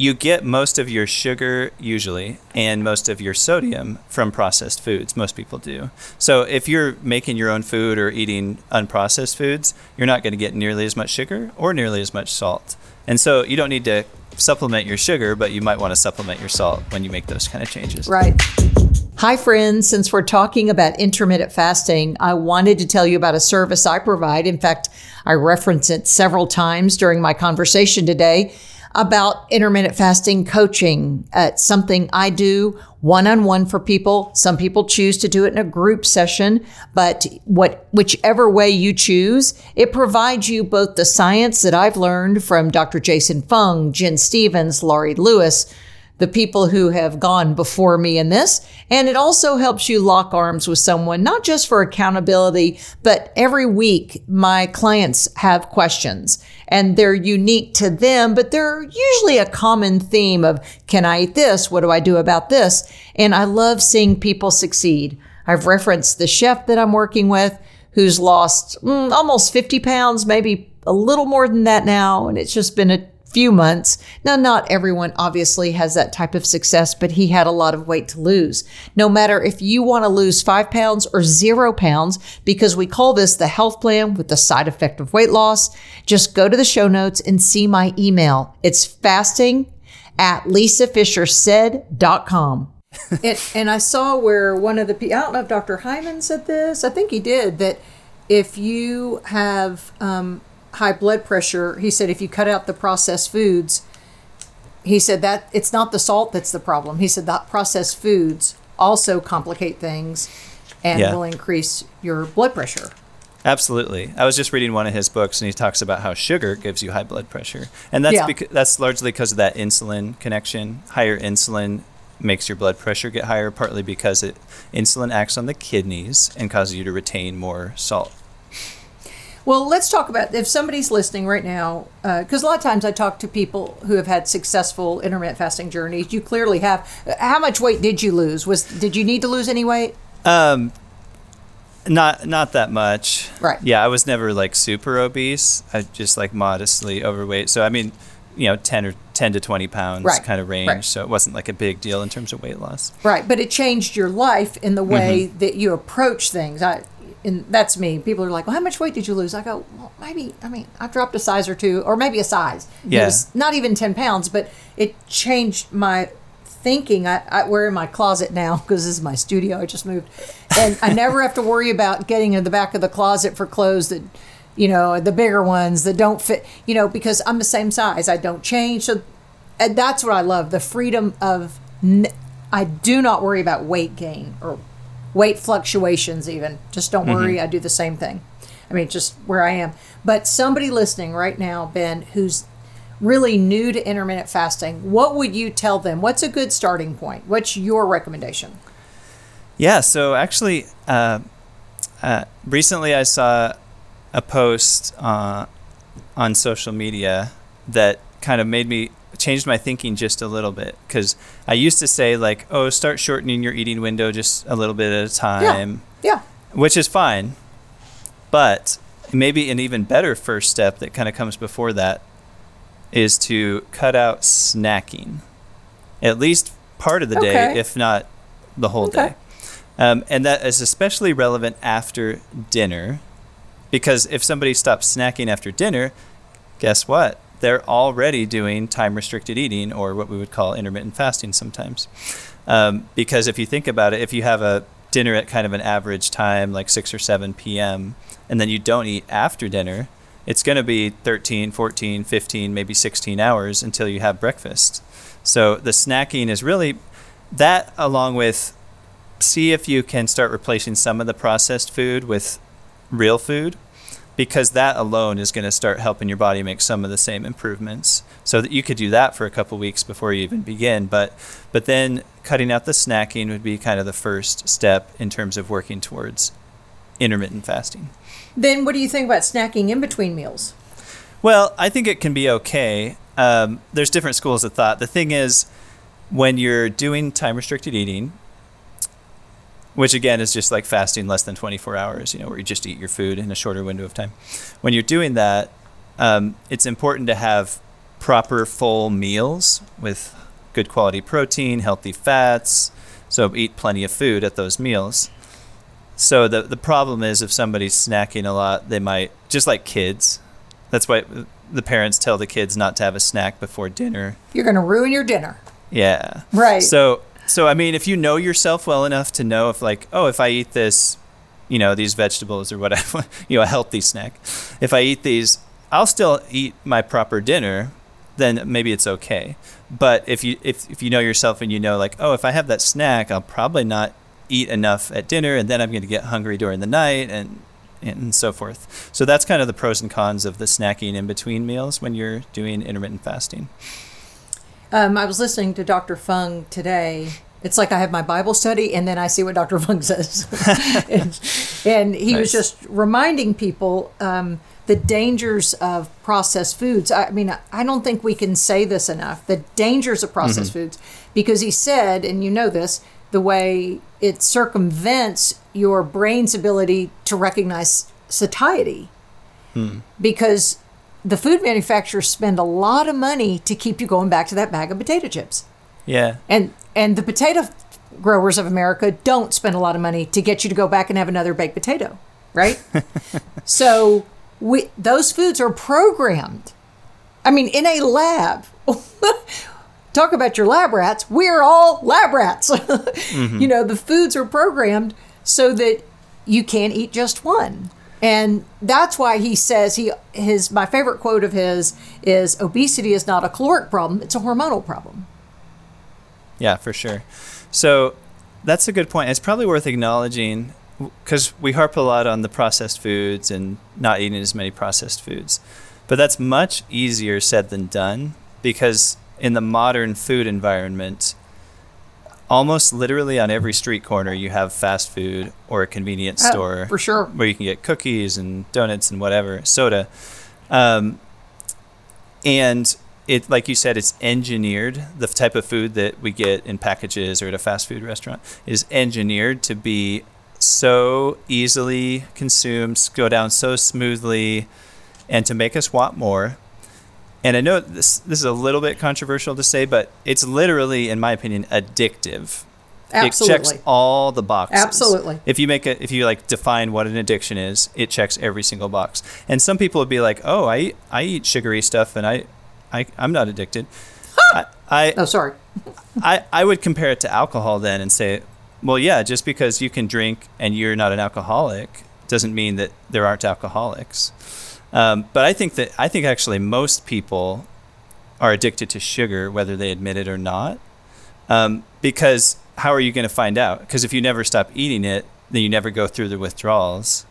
You get most of your sugar usually and most of your sodium from processed foods. Most people do. So if you're making your own food or eating unprocessed foods, you're not going to get nearly as much sugar or nearly as much salt. And so you don't need to supplement your sugar, but you might want to supplement your salt when you make those kind of changes. Right. Hi, friends. Since we're talking about intermittent fasting, I wanted to tell you about a service I provide. In fact, I reference it several times during my conversation today about intermittent fasting coaching. Uh, something I do one on one for people. Some people choose to do it in a group session, but what, whichever way you choose, it provides you both the science that I've learned from Dr. Jason Fung, Gin Stephens, Laurie Lewis, the people who have gone before me in this. And it also helps you lock arms with someone, not just for accountability, but every week my clients have questions and they're unique to them, but they're usually a common theme of, can I eat this? What do I do about this? And I love seeing people succeed. I've referenced the chef that I'm working with who's lost mm, almost 50 pounds, maybe a little more than that now. And it's just been a few months. Now, not everyone obviously has that type of success, but he had a lot of weight to lose. No matter if you want to lose five pounds or zero pounds, because we call this the health plan with the side effect of weight loss, just go to the show notes and see my email. It's fasting at lisafischersaid.com. and, and I saw where one of the I don't know if Dr. Hyman said this, I think he did, that if you have um, high blood pressure, he said if you cut out the processed foods, he said that it's not the salt that's the problem. He said that processed foods also complicate things and Yeah. will increase your blood pressure. Absolutely. I was just reading one of his books, and he talks about how sugar gives you high blood pressure, and that's Yeah. because that's largely because of that insulin connection. Higher insulin makes your blood pressure get higher, partly because it insulin acts on the kidneys and causes you to retain more salt. Well, let's talk about if somebody's listening right now, because a lot of times I talk to people who have had successful intermittent fasting journeys. You clearly have. How much weight did you lose? Was did you need to lose any weight? Um, not not that much. Right. Yeah, I was never like super obese. I just like modestly overweight. So I mean, you know, ten or ten to twenty pounds Right, kind of range. right. So it wasn't like a big deal in terms of weight loss. Right, but it changed your life in the way Mm-hmm. that you approach things. I, and that's me. People are like, "Well, how much weight did you lose?" I go, "Well, maybe. I mean, I dropped a size or two, or maybe a size. It Yeah. not even ten pounds, but it changed my thinking. I, I we're in my closet now because this is my studio. I just moved, and I never have to worry about getting in the back of the closet for clothes that, you know, the bigger ones that don't fit. You know, because I'm the same size. I don't change. So and that's what I love the freedom of n- I do not worry about weight gain or weight fluctuations even. Just don't worry I do the same thing. I mean just where I am. But somebody listening right now Ben who's really new to intermittent fasting what would you tell them? What's a good starting point? What's your recommendation? Yeah. So actually, uh, uh, recently I saw a post uh, on social media that kind of made me changed my thinking just a little bit because I used to say like, oh, start shortening your eating window just a little bit at a time. yeah yeah. which is fine. But maybe an even better first step that kind of comes before that is to cut out snacking, at least part of the day, if not the whole Okay. day. Um, and that is especially relevant after dinner, because if somebody stops snacking after dinner, guess what? They're already doing time restricted eating or what we would call intermittent fasting sometimes. Um, because if you think about it, if you have a dinner at kind of an average time, like 6 or 7 p.m., and then you don't eat after dinner, it's going to be 13, 14, 15, maybe 16 hours until you have breakfast. So the snacking is really that, along with see if you can start replacing some of the processed food with real food because that alone is going to start helping your body make some of the same improvements so that you could do that for a couple weeks before you even begin but but then cutting out the snacking would be kind of the first step in terms of working towards intermittent fasting then what do you think about snacking in between meals well, I think it can be okay. Um, there's different schools of thought. The thing is, when you're doing time restricted eating, which again is just like fasting less than 24 hours, you know, where you just eat your food in a shorter window of time. When you're doing that, um, it's important to have proper full meals with good quality protein, healthy fats. So eat plenty of food at those meals. So the the problem is if somebody's snacking a lot, they might just like kids. That's why the parents tell the kids not to have a snack before dinner. you're going to ruin your dinner Yeah. Right. So so I mean, if you know yourself well enough to know if like, oh, if I eat this, you know, these vegetables or whatever, you know, a healthy snack. If I eat these, I'll still eat my proper dinner. Then maybe it's okay. But if you if if you know yourself and you know like, oh, if I have that snack, I'll probably not eat enough at dinner, and then I'm going to get hungry during the night, and and so forth. So that's kind of the pros and cons of the snacking in between meals when you're doing intermittent fasting. Um, I was listening to Dr. Fung today. It's like I have my Bible study and then I see what Dr. Fung says. and, and he was just reminding people um, the dangers of processed foods. I mean, I don't think we can say this enough the dangers of processed foods because he said, and you know this, the way it circumvents your brain's ability to recognize satiety because the food manufacturers spend a lot of money to keep you going back to that bag of potato chips. Yeah. And and the potato growers of America don't spend a lot of money to get you to go back and have another baked potato, right? so we those foods are programmed. I mean, in a lab. Talk about your lab rats. We're all lab rats. Mm-hmm. You know, the foods are programmed so that you can't eat just one. And that's why he says he his my favorite quote of his is obesity is not a caloric problem, it's a hormonal problem. Yeah, for sure. So that's a good point. It's probably worth acknowledging because we harp a lot on the processed foods and not eating as many processed foods. But that's much easier said than done because in the modern food environment, almost literally on every street corner you have fast food or a convenience Oh, store for sure. where you can get cookies and donuts and whatever soda um, and it like you said it's engineered the type of food that we get in packages or at a fast food restaurant is engineered to be so easily consumed go down so smoothly and to make us want more and I know this this is a little bit controversial to say, but it's literally, in my opinion, addictive. Absolutely. It checks all the boxes. Absolutely. If you make it, if you like define what an addiction is, it checks every single box. And some people would be like, "Oh, I eat, I eat sugary stuff, and I, I I'm not addicted." I, I Oh, sorry. I, I would compare it to alcohol then and say, well, yeah, just because you can drink and you're not an alcoholic doesn't mean that there aren't alcoholics. Um, but I think that I think actually most people are addicted to sugar, whether they admit it or not. Um, because how are you going to find out? Because if you never stop eating it, then you never go through the withdrawals.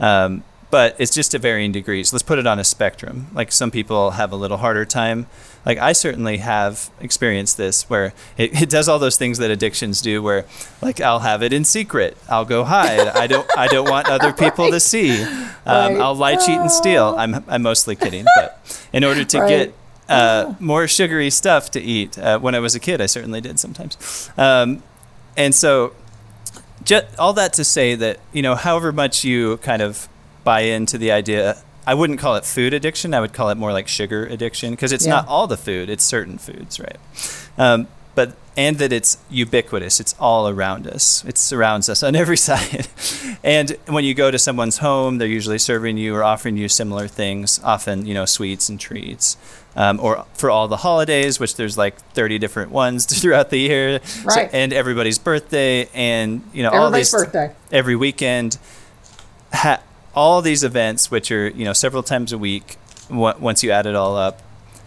Um, but it's just to varying degrees. Let's put it on a spectrum. Like some people have a little harder time. Like I certainly have experienced this where it, it does all those things that addictions do where like I'll have it in secret. I'll go hide. I don't I don't want other people to see. Um, Right. I'll lie, cheat, and steal. I'm, I'm mostly kidding. But in order to Right. get uh, more sugary stuff to eat, uh, when I was a kid, I certainly did sometimes. Um, and so just all that to say that you know however much you kind of buy into the idea i wouldn't call it food addiction i would call it more like sugar addiction because it's Yeah. not all the food it's certain foods right um, but and that it's ubiquitous it's all around us it surrounds us on every side and when you go to someone's home they're usually serving you or offering you similar things often you know sweets and treats um, or for all the holidays which there's like 30 different ones throughout the year So- Right. and everybody's birthday and you know all Everybody's these birthday. every weekend ha- all these events which are you know several times a week w- once you add it all up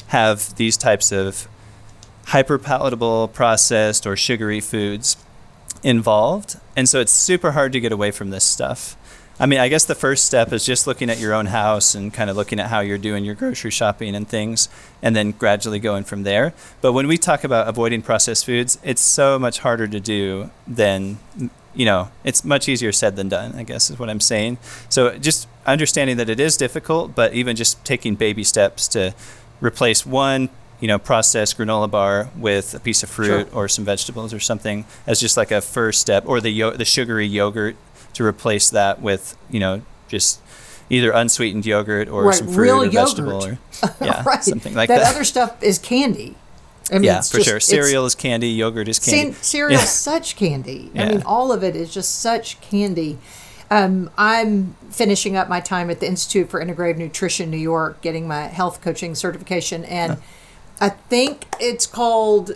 have these types of hyper palatable processed or sugary foods involved. And so it's super hard to get away from this stuff. I mean i guess the first step is just looking at your own house and kind of looking at how you're doing your grocery shopping and things and then gradually going from there. But when we talk about avoiding processed foods it's so much harder to do than you know it's much easier said than done i guess is what i'm saying so just understanding that it is difficult but even just taking baby steps to replace one you know processed granola bar with a piece of fruit Sure. or some vegetables or something as just like a first step or the yo- the sugary yogurt to replace that with you know just either unsweetened yogurt or Right, some fruit or vegetable or yeah right. something like that. that, other stuff is candy. I mean, yeah for just- sure cereal is candy yogurt is candy Cere- cereal Yeah. is such candy. I mean, all of it is just such candy. Um, I'm finishing up my time at the Institute for Integrative Nutrition, New York, getting my health coaching certification, and I think it's called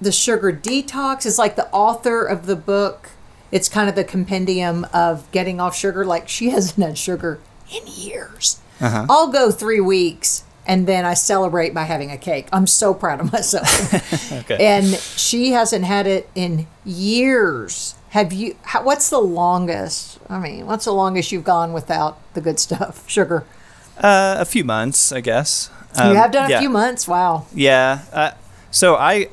the Sugar Detox. It's like the author of the book. It's kind of the compendium of getting off sugar. Like she hasn't had sugar in years. Uh-huh. I'll go three weeks and then I celebrate by having a cake. I'm so proud of myself. okay and she hasn't had it in years. Have you? How, what's the longest? I mean, what's the longest you've gone without the good stuff, sugar? uh, a few months i guess you Um, have done a few months. Wow. Yeah. Uh, so I,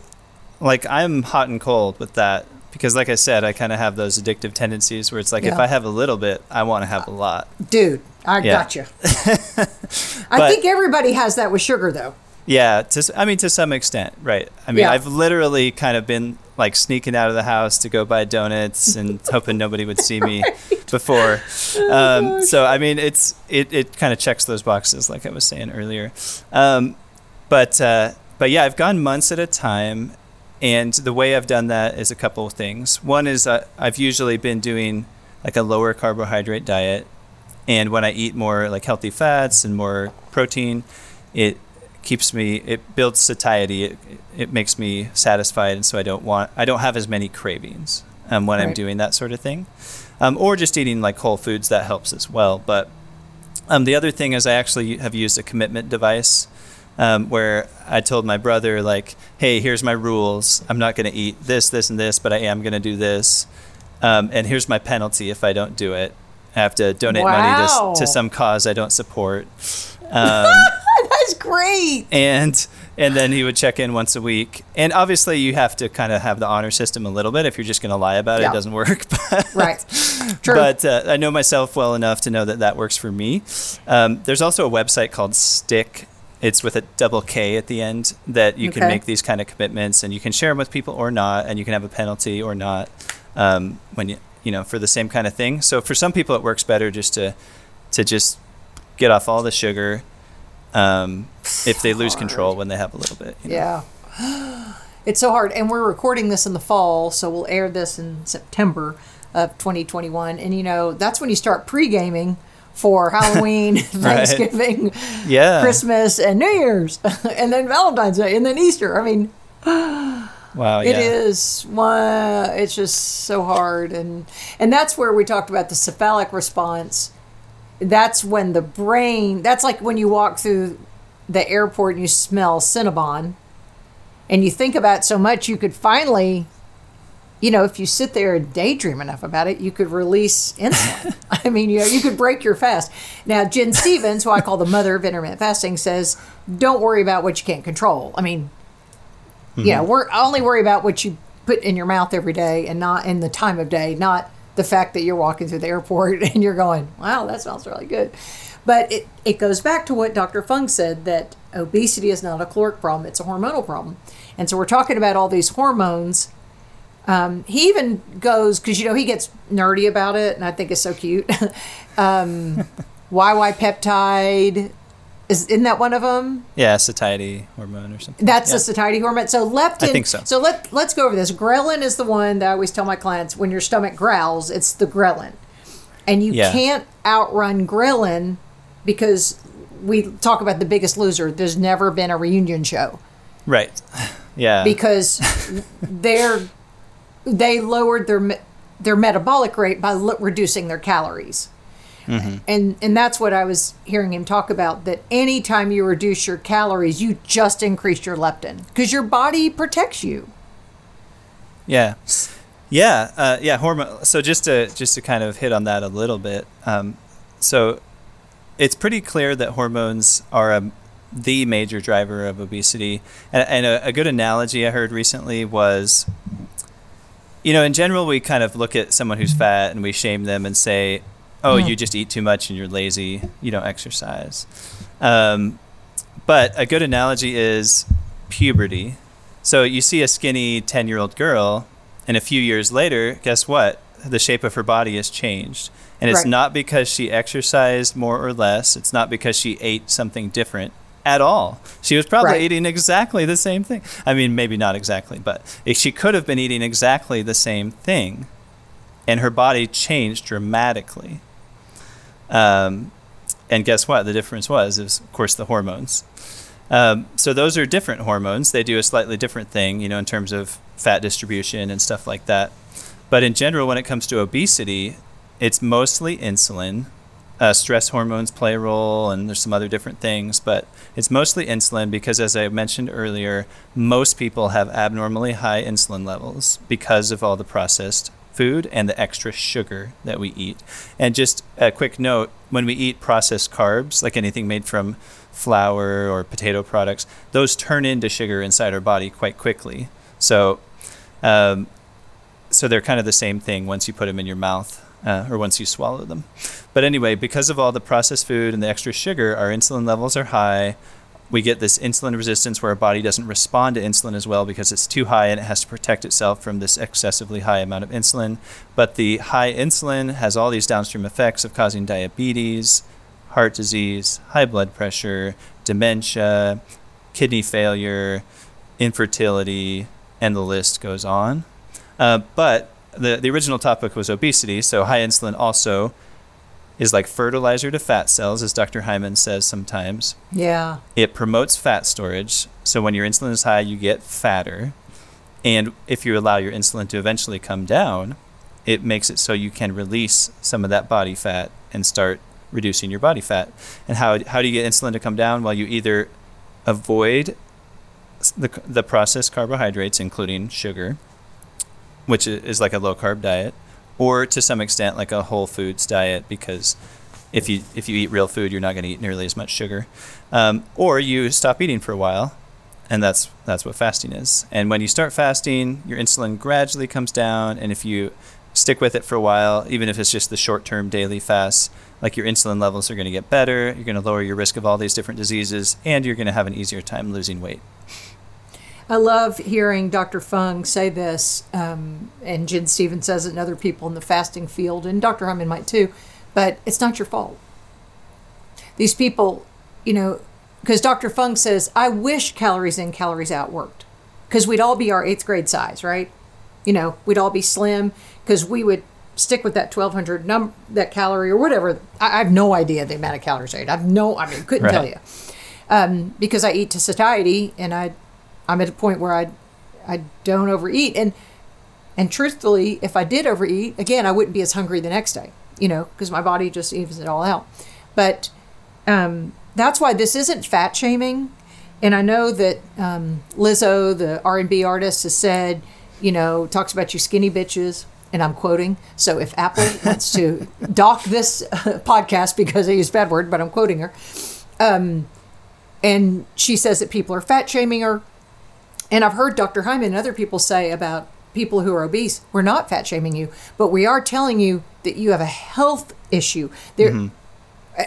like, I'm hot and cold with that because, like I said, I kind of have those addictive tendencies where it's like if I have a little bit, I want to have a lot. Dude, I Yeah. got you. I think everybody has that with sugar, though. Yeah. To, I mean, to some extent, right? I mean, Yeah. I've literally kind of been like sneaking out of the house to go buy donuts and hoping nobody would see me before. Oh, Um, so I mean, it's it, it kind of checks those boxes, like I was saying earlier. Um, but uh, but yeah, I've gone months at a time, and the way I've done that is a couple of things. One is uh, I've usually been doing like a lower carbohydrate diet, and when I eat more like healthy fats and more protein, it keeps me it builds satiety. It, it makes me satisfied, and so I don't want I don't have as many cravings um, when I'm doing that sort of thing, um, or just eating like whole foods that helps as well. But um, the other thing is I actually have used a commitment device um, where I told my brother like, "Hey, here's my rules. I'm not going to eat this, this, and this, but I am going to do this. Um, and here's my penalty if I don't do it. I have to donate Wow. money to, to some cause I don't support." Um, That's great. and and then he would check in once a week. And obviously, you have to kind of have the honor system a little bit. If you're just going to lie about it, Yeah. it doesn't work. But, Right. True. But uh, I know myself well enough to know that that works for me. Um, there's also a website called Stick. It's with a double K at the end that you can make these kind of commitments, and you can share them with people or not, and you can have a penalty or not um, when you you know for the same kind of thing. So for some people, it works better just to to just get off all the sugar um, if they lose control when they have a little bit. you know. Yeah. It's so hard. And we're recording this in the fall, so we'll air this in September of 2021. And, you know, that's when you start pre gaming for Halloween, Thanksgiving, Yeah. Christmas, and New Year's, and then Valentine's Day, and then Easter. I mean, Wow. It yeah. is one. It's just so hard, and and that's where we talked about the cephalic response. That's when the brain. That's like when you walk through the airport and you smell Cinnabon, and you think about it so much, you could finally, you know, if you sit there and daydream enough about it, you could release insulin. I mean, you know, you could break your fast. Now, Gin Stephens, who I call the mother of intermittent fasting, says, "Don't worry about what you can't control." I mean, you know, we're only worry about what you put in your mouth every day and not in the time of day, not the fact that you're walking through the airport and you're going, wow, that smells really good. But it, it goes back to what Dr. Fung said that obesity is not a caloric problem, it's a hormonal problem. And so we're talking about all these hormones. Um, he even goes, because, you know, he gets nerdy about it, and I think it's so cute. um, YY peptide. Is, isn't that one of them? Yeah, satiety hormone or something. That's yeah. the satiety hormone. So leptin. I think so. So let let's go over this. Ghrelin is the one that I always tell my clients when your stomach growls, it's the ghrelin, and you Yeah. can't outrun ghrelin because we talk about the Biggest Loser. There's never been a reunion show Right. Yeah. because they're they lowered their their metabolic rate by lo- reducing their calories. And and that's what I was hearing him talk about that anytime you reduce your calories, you just increase your leptin because your body protects you. Yeah, yeah, uh, yeah. Hormone. So just to just to kind of hit on that a little bit. Um, so it's pretty clear that hormones are a, the major driver of obesity. And, and a, a good analogy I heard recently was, you know, in general, we kind of look at someone who's fat and we shame them and say, "Oh, you just eat too much and you're lazy. You don't exercise." Um, but a good analogy is puberty. So you see a skinny 10 year old girl, and a few years later, guess what? The shape of her body has changed. And it's Right. not because she exercised more or less, it's not because she ate something different at all. She was probably Right. eating exactly the same thing. I mean, maybe not exactly, but she could have been eating exactly the same thing, and her body changed dramatically. Um, and guess what? The difference was, is of course, the hormones. Um, so those are different hormones. They do a slightly different thing, you know, in terms of fat distribution and stuff like that. But in general, when it comes to obesity, it's mostly insulin. Uh, stress hormones play a role, and there's some other different things, but it's mostly insulin because, as I mentioned earlier, most people have abnormally high insulin levels because of all the processed food and the extra sugar that we eat. And just a quick note when we eat processed carbs, like anything made from flour or potato products, those turn into sugar inside our body quite quickly. So, um, so they're kind of the same thing once you put them in your mouth uh, or once you swallow them. But anyway, because of all the processed food and the extra sugar, our insulin levels are high. We get this insulin resistance where our body doesn't respond to insulin as well because it's too high and it has to protect itself from this excessively high amount of insulin. But the high insulin has all these downstream effects of causing diabetes, heart disease, high blood pressure, dementia, kidney failure, infertility, and the list goes on. Uh, but the, the original topic was obesity, so high insulin also is like fertilizer to fat cells, as Dr. Hyman says sometimes. Yeah. It promotes fat storage, so when your insulin is high, you get fatter. And if you allow your insulin to eventually come down, it makes it so you can release some of that body fat and start reducing your body fat. And how, how do you get insulin to come down? Well, you either avoid the, the processed carbohydrates, including sugar, which is like a low carb diet, or to some extent like a whole foods diet because if you if you eat real food, you're not going to eat nearly as much sugar. Um, or you stop eating for a while, and that's that's what fasting is. And when you start fasting, your insulin gradually comes down, and if you stick with it for a while, even if it's just the short-term daily fast, like your insulin levels are going to get better, you're going to lower your risk of all these different diseases, and you're going to have an easier time losing weight. I love hearing Dr. Fung say this, um, and Gin Stephens says it, and other people in the fasting field, and Dr. Hyman might too, but it's not your fault. These people, you know, because Dr. Fung says, I wish calories in, calories out worked, because we'd all be our eighth grade size, right? You know, we'd all be slim, because we would stick with that 1200 number, that calorie or whatever. I, I, have no idea the amount of calories I eat. I've no, I mean, couldn't right. tell you. Um, because I eat to satiety and I I'm at a point where I I don't overeat and and truthfully, if I did overeat, again, I wouldn't be as hungry the next day, you know, because my body just evens it all out. But um, that's why this isn't fat shaming. And I know that um, Lizzo, the R&B artist, has said, you know, talks about you skinny bitches, and I'm quoting. So if Apple wants to dock this uh, podcast because I use bad word, but I'm quoting her. Um, and she says that people are fat shaming her. And I've heard Dr. Hyman and other people say about people who are obese, we're not fat shaming you, but we are telling you that you have a health issue. There, mm-hmm.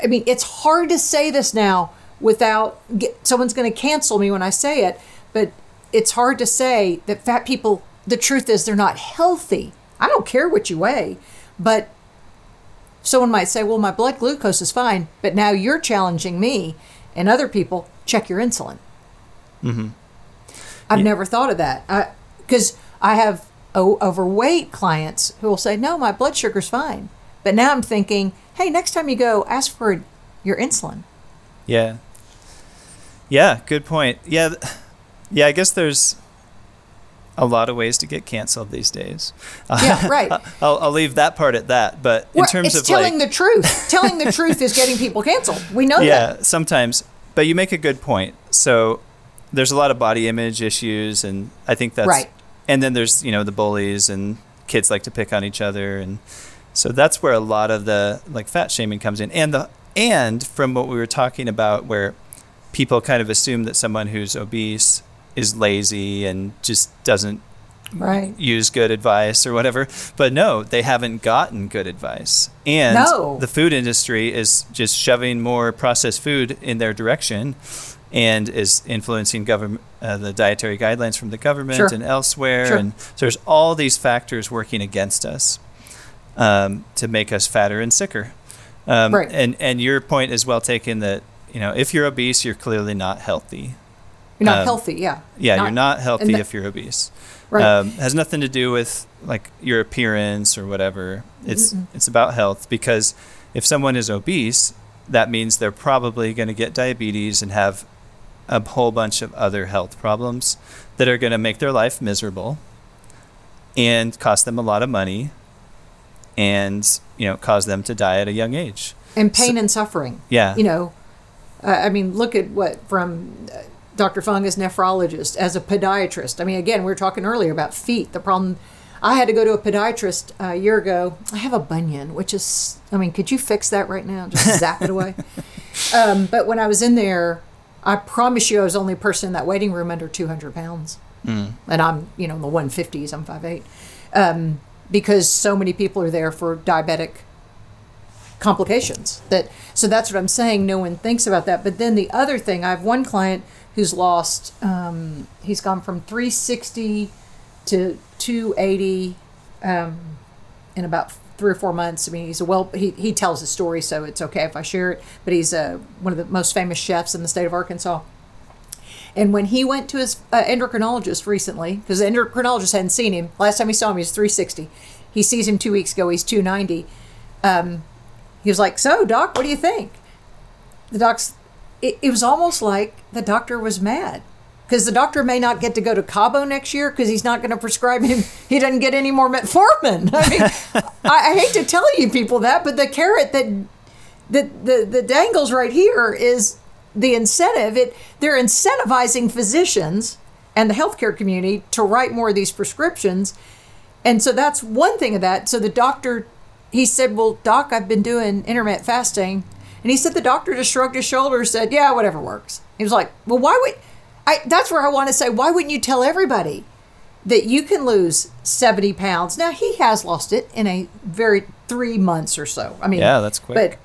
I mean, it's hard to say this now without get, someone's going to cancel me when I say it, but it's hard to say that fat people. The truth is, they're not healthy. I don't care what you weigh, but someone might say, "Well, my blood glucose is fine," but now you're challenging me and other people. Check your insulin. Mm-hmm. I've yeah. never thought of that. Because I, I, have o- overweight clients who will say, no, my blood sugar's fine. But now I'm thinking, hey, next time you go, ask for your insulin. Yeah. Yeah, good point. Yeah. Yeah, I guess there's a lot of ways to get canceled these days. Yeah, right. I'll, I'll leave that part at that. But in terms of telling like, the truth, telling the truth is getting people canceled. We know yeah, that. Yeah, sometimes. But you make a good point. So there's a lot of body image issues, and I think that's right. And then there's you know the bullies and kids like to pick on each other, and so that's where a lot of the like fat shaming comes in, and the and from what we were talking about, where people kind of assume that someone who's obese is lazy and just doesn't right. use good advice or whatever. But no, they haven't gotten good advice. And no. the food industry is just shoving more processed food in their direction and is influencing government uh, the dietary guidelines from the government sure. and elsewhere sure. and so there's all these factors working against us um, to make us fatter and sicker um, right. and and your point is well taken that you know if you're obese you're clearly not healthy you're not um, healthy yeah yeah not, you're not healthy if you're obese right. Um, has nothing to do with like your appearance or whatever it's Mm-mm. it's about health because if someone is obese that means they're probably going to get diabetes and have a whole bunch of other health problems that are going to make their life miserable and cost them a lot of money and you know cause them to die at a young age. And pain so, and suffering. Yeah. You know uh, i mean look at what from uh, dr fung as nephrologist as a podiatrist. I mean again we were talking earlier about feet. The problem i had to go to a podiatrist a year ago. I have a bunion which is i mean could you fix that right now? Just zap it away. Um, but when i was in there I promise you, I was the only person in that waiting room under 200 pounds. Mm. And I'm, you know, in the 150s, I'm 5'8. Um, because so many people are there for diabetic complications. That So that's what I'm saying. No one thinks about that. But then the other thing, I have one client who's lost, um, he's gone from 360 to 280 um, in about three or four months. I mean, he's a well, he, he tells his story, so it's okay if I share it. But he's uh, one of the most famous chefs in the state of Arkansas. And when he went to his uh, endocrinologist recently, because the endocrinologist hadn't seen him, last time he saw him, he was 360. He sees him two weeks ago, he's 290. Um, he was like, So, doc, what do you think? The doc's, it, it was almost like the doctor was mad because the doctor may not get to go to Cabo next year because he's not going to prescribe him. He doesn't get any more metformin. I mean, I, I, hate to tell you people that, but the carrot that the, the the dangles right here is the incentive. It they're incentivizing physicians and the healthcare community to write more of these prescriptions, and so that's one thing of that. So the doctor, he said, "Well, doc, I've been doing intermittent fasting." And he said the doctor just shrugged his shoulders, said, "Yeah, whatever works." He was like, "Well, why would I that's where I want to say, why wouldn't you tell everybody that you can lose 70 pounds? Now he has lost it in a very three months or so. I mean, Yeah, that's quick.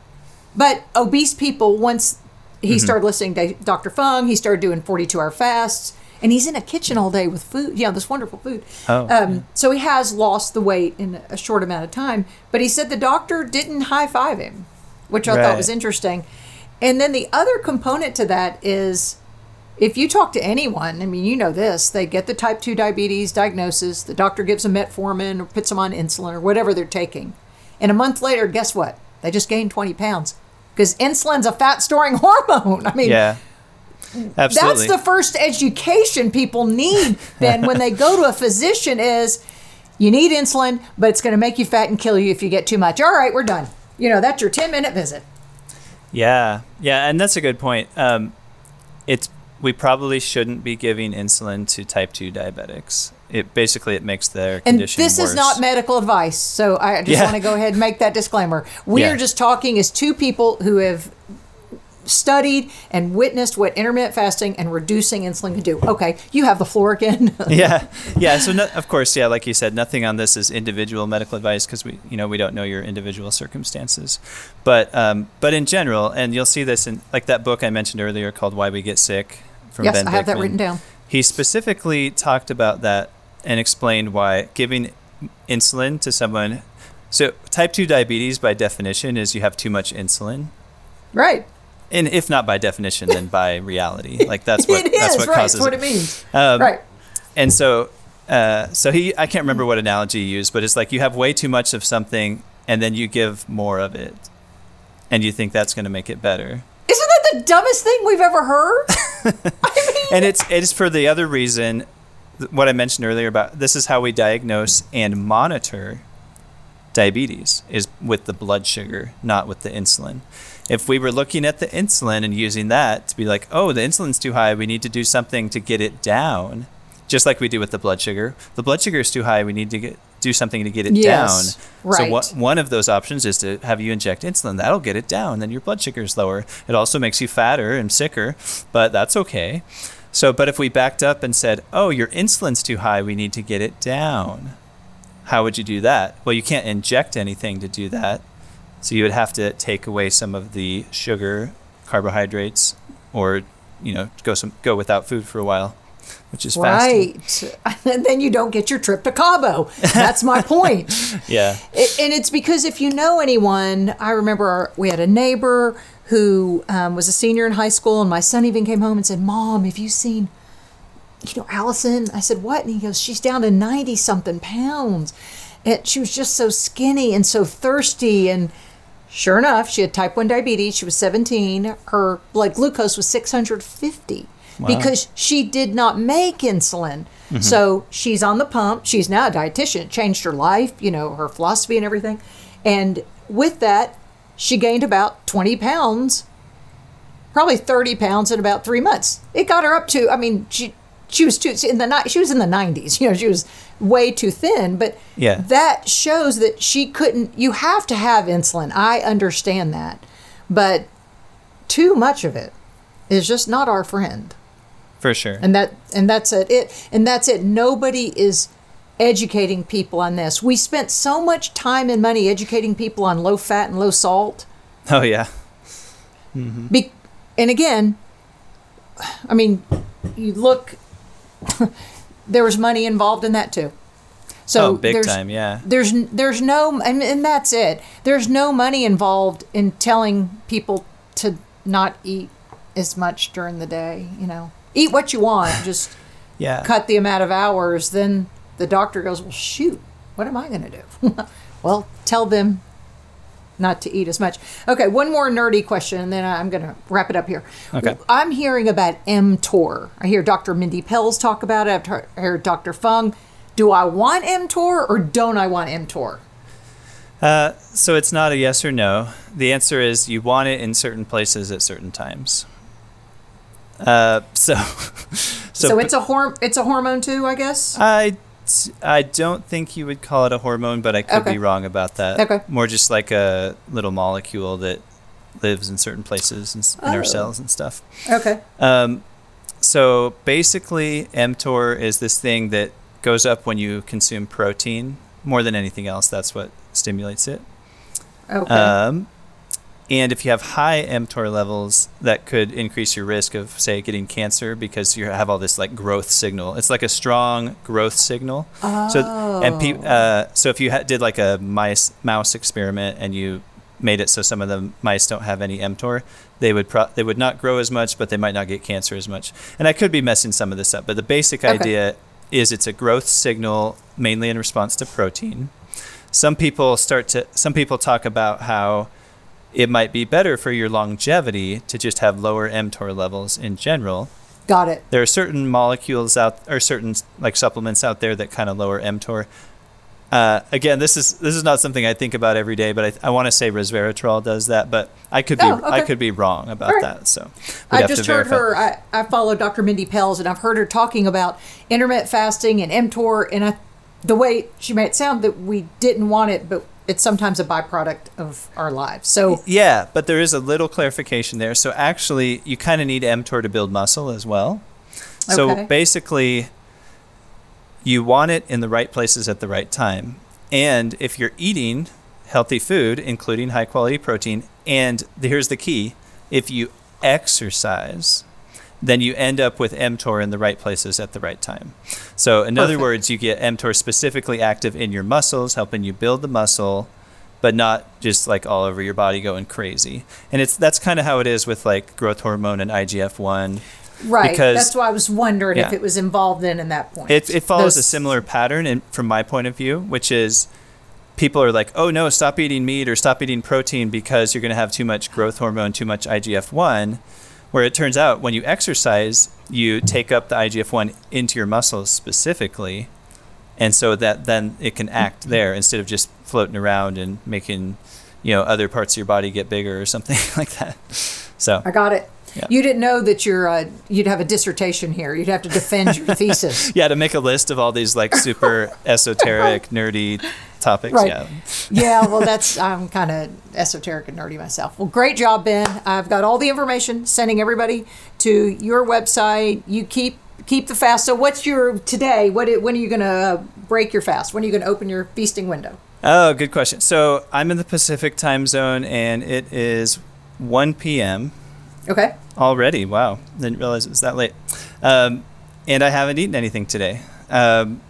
But but obese people once he Mm-hmm. started listening to Dr. Fung, he started doing 42 hour fasts. And he's in a kitchen all day with food, you know, this wonderful food. Oh, um, So he has lost the weight in a short amount of time. But he said the doctor didn't high five him, which I thought was interesting. And then the other component to that is if you talk to anyone, I mean, you know this, they get the type 2 diabetes diagnosis, the doctor gives them metformin or puts them on insulin or whatever they're taking. And a month later, guess what? They just gained 20 pounds because insulin's a fat storing hormone. I mean, Yeah. Absolutely. that's the first education people need then when they go to a physician is you need insulin, but it's going to make you fat and kill you if you get too much. All right, we're done. You know, that's your 10 minute visit. Yeah, yeah, and that's a good point. Um, it's we probably shouldn't be giving insulin to type two diabetics. It basically it makes their condition And this worse. is not medical advice. So I just Yeah. want to go ahead and make that disclaimer. We Yeah. are just talking as two people who have studied and witnessed what intermittent fasting and reducing insulin can do. Okay, you have the floor again. yeah, yeah. So no, of course, yeah, like you said, nothing on this is individual medical advice because we, you know, we don't know your individual circumstances. But um, but in general, and you'll see this in like that book I mentioned earlier called Why We Get Sick from yes, Ben I have that written down. He specifically talked about that and explained why giving insulin to someone. So type two diabetes, by definition, is you have too much insulin. Right. and if not by definition, then by reality. Like that's what is, that's what right. causes That's what it. it means. Um, right. And so, uh, so he, I can't remember what analogy he used, but it's like you have way too much of something, and then you give more of it, and you think that's going to make it better. Isn't that the dumbest thing we've ever heard? And it's it's for the other reason, what I mentioned earlier about this is how we diagnose and monitor diabetes is with the blood sugar, not with the insulin. If we were looking at the insulin and using that to be like, oh, the insulin's too high, we need to do something to get it down, just like we do with the blood sugar. The blood sugar is too high, we need to get, do something to get it Yes, down. So right. what, one of those options is to have you inject insulin. That'll get it down, then your blood sugar is lower. It also makes you fatter and sicker, but that's okay. So, but if we backed up and said, oh, your insulin's too high, we need to get it down how would you do that? Well, you can't inject anything to do that. So you would have to take away some of the sugar, carbohydrates, or you know, go some go without food for a while, which is right. And then you don't get your trip to Cabo. That's my point. yeah. It, and it's because if you know anyone, I remember our, we had a neighbor who um, was a senior in high school, and my son even came home and said, "Mom, have you seen?" You know, Allison, I said, what? And he goes, she's down to 90 something pounds. And she was just so skinny and so thirsty. And sure enough, she had type 1 diabetes. She was 17. Her blood glucose was 650 because she did not make insulin. Mm-hmm. So she's on the pump. She's now a dietitian, it changed her life, you know, her philosophy and everything. And with that, she gained about 20 pounds, probably 30 pounds in about three months. It got her up to, I mean, she, she was too in the she was in the 90s you know she was way too thin but yeah. that shows that she couldn't you have to have insulin i understand that but too much of it is just not our friend for sure. and that and that's it. it and that's it nobody is educating people on this we spent so much time and money educating people on low fat and low salt oh yeah. Mm-hmm. Be- and again i mean you look there was money involved in that too so oh, big there's, time. Yeah. there's there's no and, and that's it there's no money involved in telling people to not eat as much during the day you know eat what you want just Yeah. cut the amount of hours, then the doctor goes, Well, shoot, what am I going to do? well, tell them not to eat as much. Okay, one more nerdy question, and then I'm going to wrap it up here. Okay. I'm hearing about mTOR. I hear Dr. Mindy Pelz talk about it. I've heard- heard Dr. Fung. Do I want mTOR or don't I want mTOR? Uh, so it's not a yes or no. The answer is you want it in certain places at certain times. Uh, so, so, So, it's a horm- it's a hormone too, I guess. I, I don't think you would call it a hormone, but I could Okay. be wrong about that. Okay. More just like a little molecule that lives in certain places in Oh. our cells and stuff. okay. Um, so basically, mTOR is this thing that goes up when you consume protein more than anything else. That's what stimulates it. Okay. Um, and if you have high mTOR levels, that could increase your risk of, say, getting cancer because you have all this like growth signal. It's like a strong growth signal. So and pe- uh, so if you ha- did like a mice mouse experiment and you made it so some of the mice don't have any mTOR, they would pro- they would not grow as much, but they might not get cancer as much. And I could be messing some of this up, but the basic Okay. idea is it's a growth signal mainly in response to protein. Some people start to some people talk about how it might be better for your longevity to just have lower mTOR levels in general. Got it. There are certain molecules out or certain like supplements out there that kind of lower mTOR. Uh, again, this is this is not something I think about every day, but I, I want to say resveratrol does that, but I could be Oh, okay. I could be wrong about right. that. So I just heard verify. her. I, I follow Dr. Mindy Pelz, and I've heard her talking about intermittent fasting and mTOR, and I, the way she made it sound that we didn't want it, but it's sometimes a byproduct of our lives. So Yeah, but there is a little clarification there. So actually, you kind of need mTOR to build muscle as well. So Okay. basically, you want it in the right places at the right time. And if you're eating healthy food, including high quality protein, and here's the key if you exercise, then you end up with mTOR in the right places at the right time. So, in other words, you get mTOR specifically active in your muscles, helping you build the muscle, but not just like all over your body going crazy. And it's that's kind of how it is with like growth hormone and IGF one. right, Because- that's why I was wondering if it was involved in in that point. It, it follows a similar pattern, and from my point of view, which is people are like, oh no, stop eating meat or stop eating protein because you're going to have too much growth hormone, too much IGF 1. Where it turns out when you exercise, you take up the IGF 1 into your muscles specifically. And so that then it can act there instead of just floating around and making, you know, other parts of your body get bigger or something like that. So I got it. Yeah. You didn't know that you're uh, you'd have a dissertation here. You'd have to defend your thesis. yeah, to make a list of all these like super esoteric, nerdy topics. Right. Yeah. yeah, well, that's I'm kind of esoteric and nerdy myself. Well, great job, Ben. I've got all the information. Sending everybody to your website. You keep keep the fast. So, what's your today? What when are you going to break your fast? When are you going to open your feasting window? Oh, good question. So I'm in the Pacific time zone and it is 1 p.m. Okay. already. Wow. Didn't realize it was that late. Um, and I haven't eaten anything today. Um,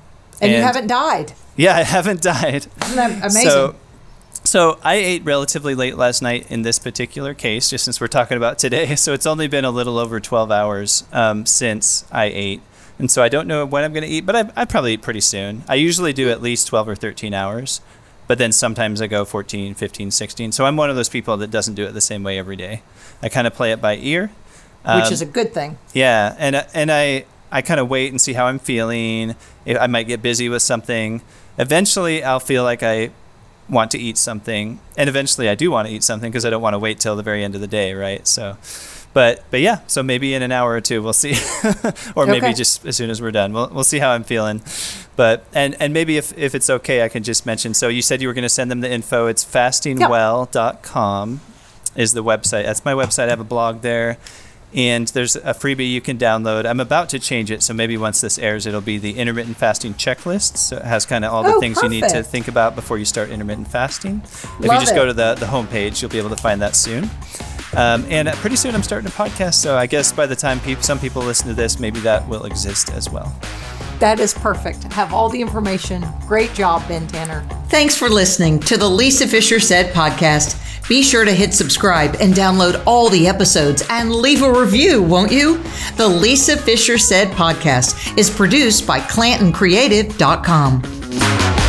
And, you haven't died. Yeah, I haven't died. Isn't that amazing? So, so I ate relatively late last night in this particular case, just since we're talking about today. So it's only been a little over 12 hours um, since I ate. And so I don't know when I'm going to eat, but I, I probably eat pretty soon. I usually do at least 12 or 13 hours, but then sometimes I go 14, 15, 16. So I'm one of those people that doesn't do it the same way every day. I kind of play it by ear. which Um, is a good thing. yeah, and and I I kind of wait and see how I'm feeling. I might get busy with something. Eventually, I'll feel like I want to eat something, and eventually, I do want to eat something because I don't want to wait till the very end of the day, right? So, but but yeah, so maybe in an hour or two, we'll see, or maybe just as soon as we're done, we'll we'll see how I'm feeling. But and and maybe if if it's okay, I can just mention. So you said you were going to send them the info. It's fastingwell.com is the website. That's my website. I have a blog there. And there's a freebie you can download. I'm about to change it, so maybe once this airs, it'll be the intermittent fasting checklist. So it has kind of all the Oh, things you need to think about before you start intermittent fasting. If you just it. go to the, the homepage, you'll be able to find that soon. Um, and uh, pretty soon, I'm starting a podcast. So I guess by the time peop some people listen to this, maybe that will exist as well. That is perfect. Have all the information. Great job, Ben Tanner. Thanks for listening to the Lisa Fischer Said podcast. Be sure to hit subscribe and download all the episodes and leave a review, won't you? The Lisa Fischer Said podcast is produced by ClantonCreative.com.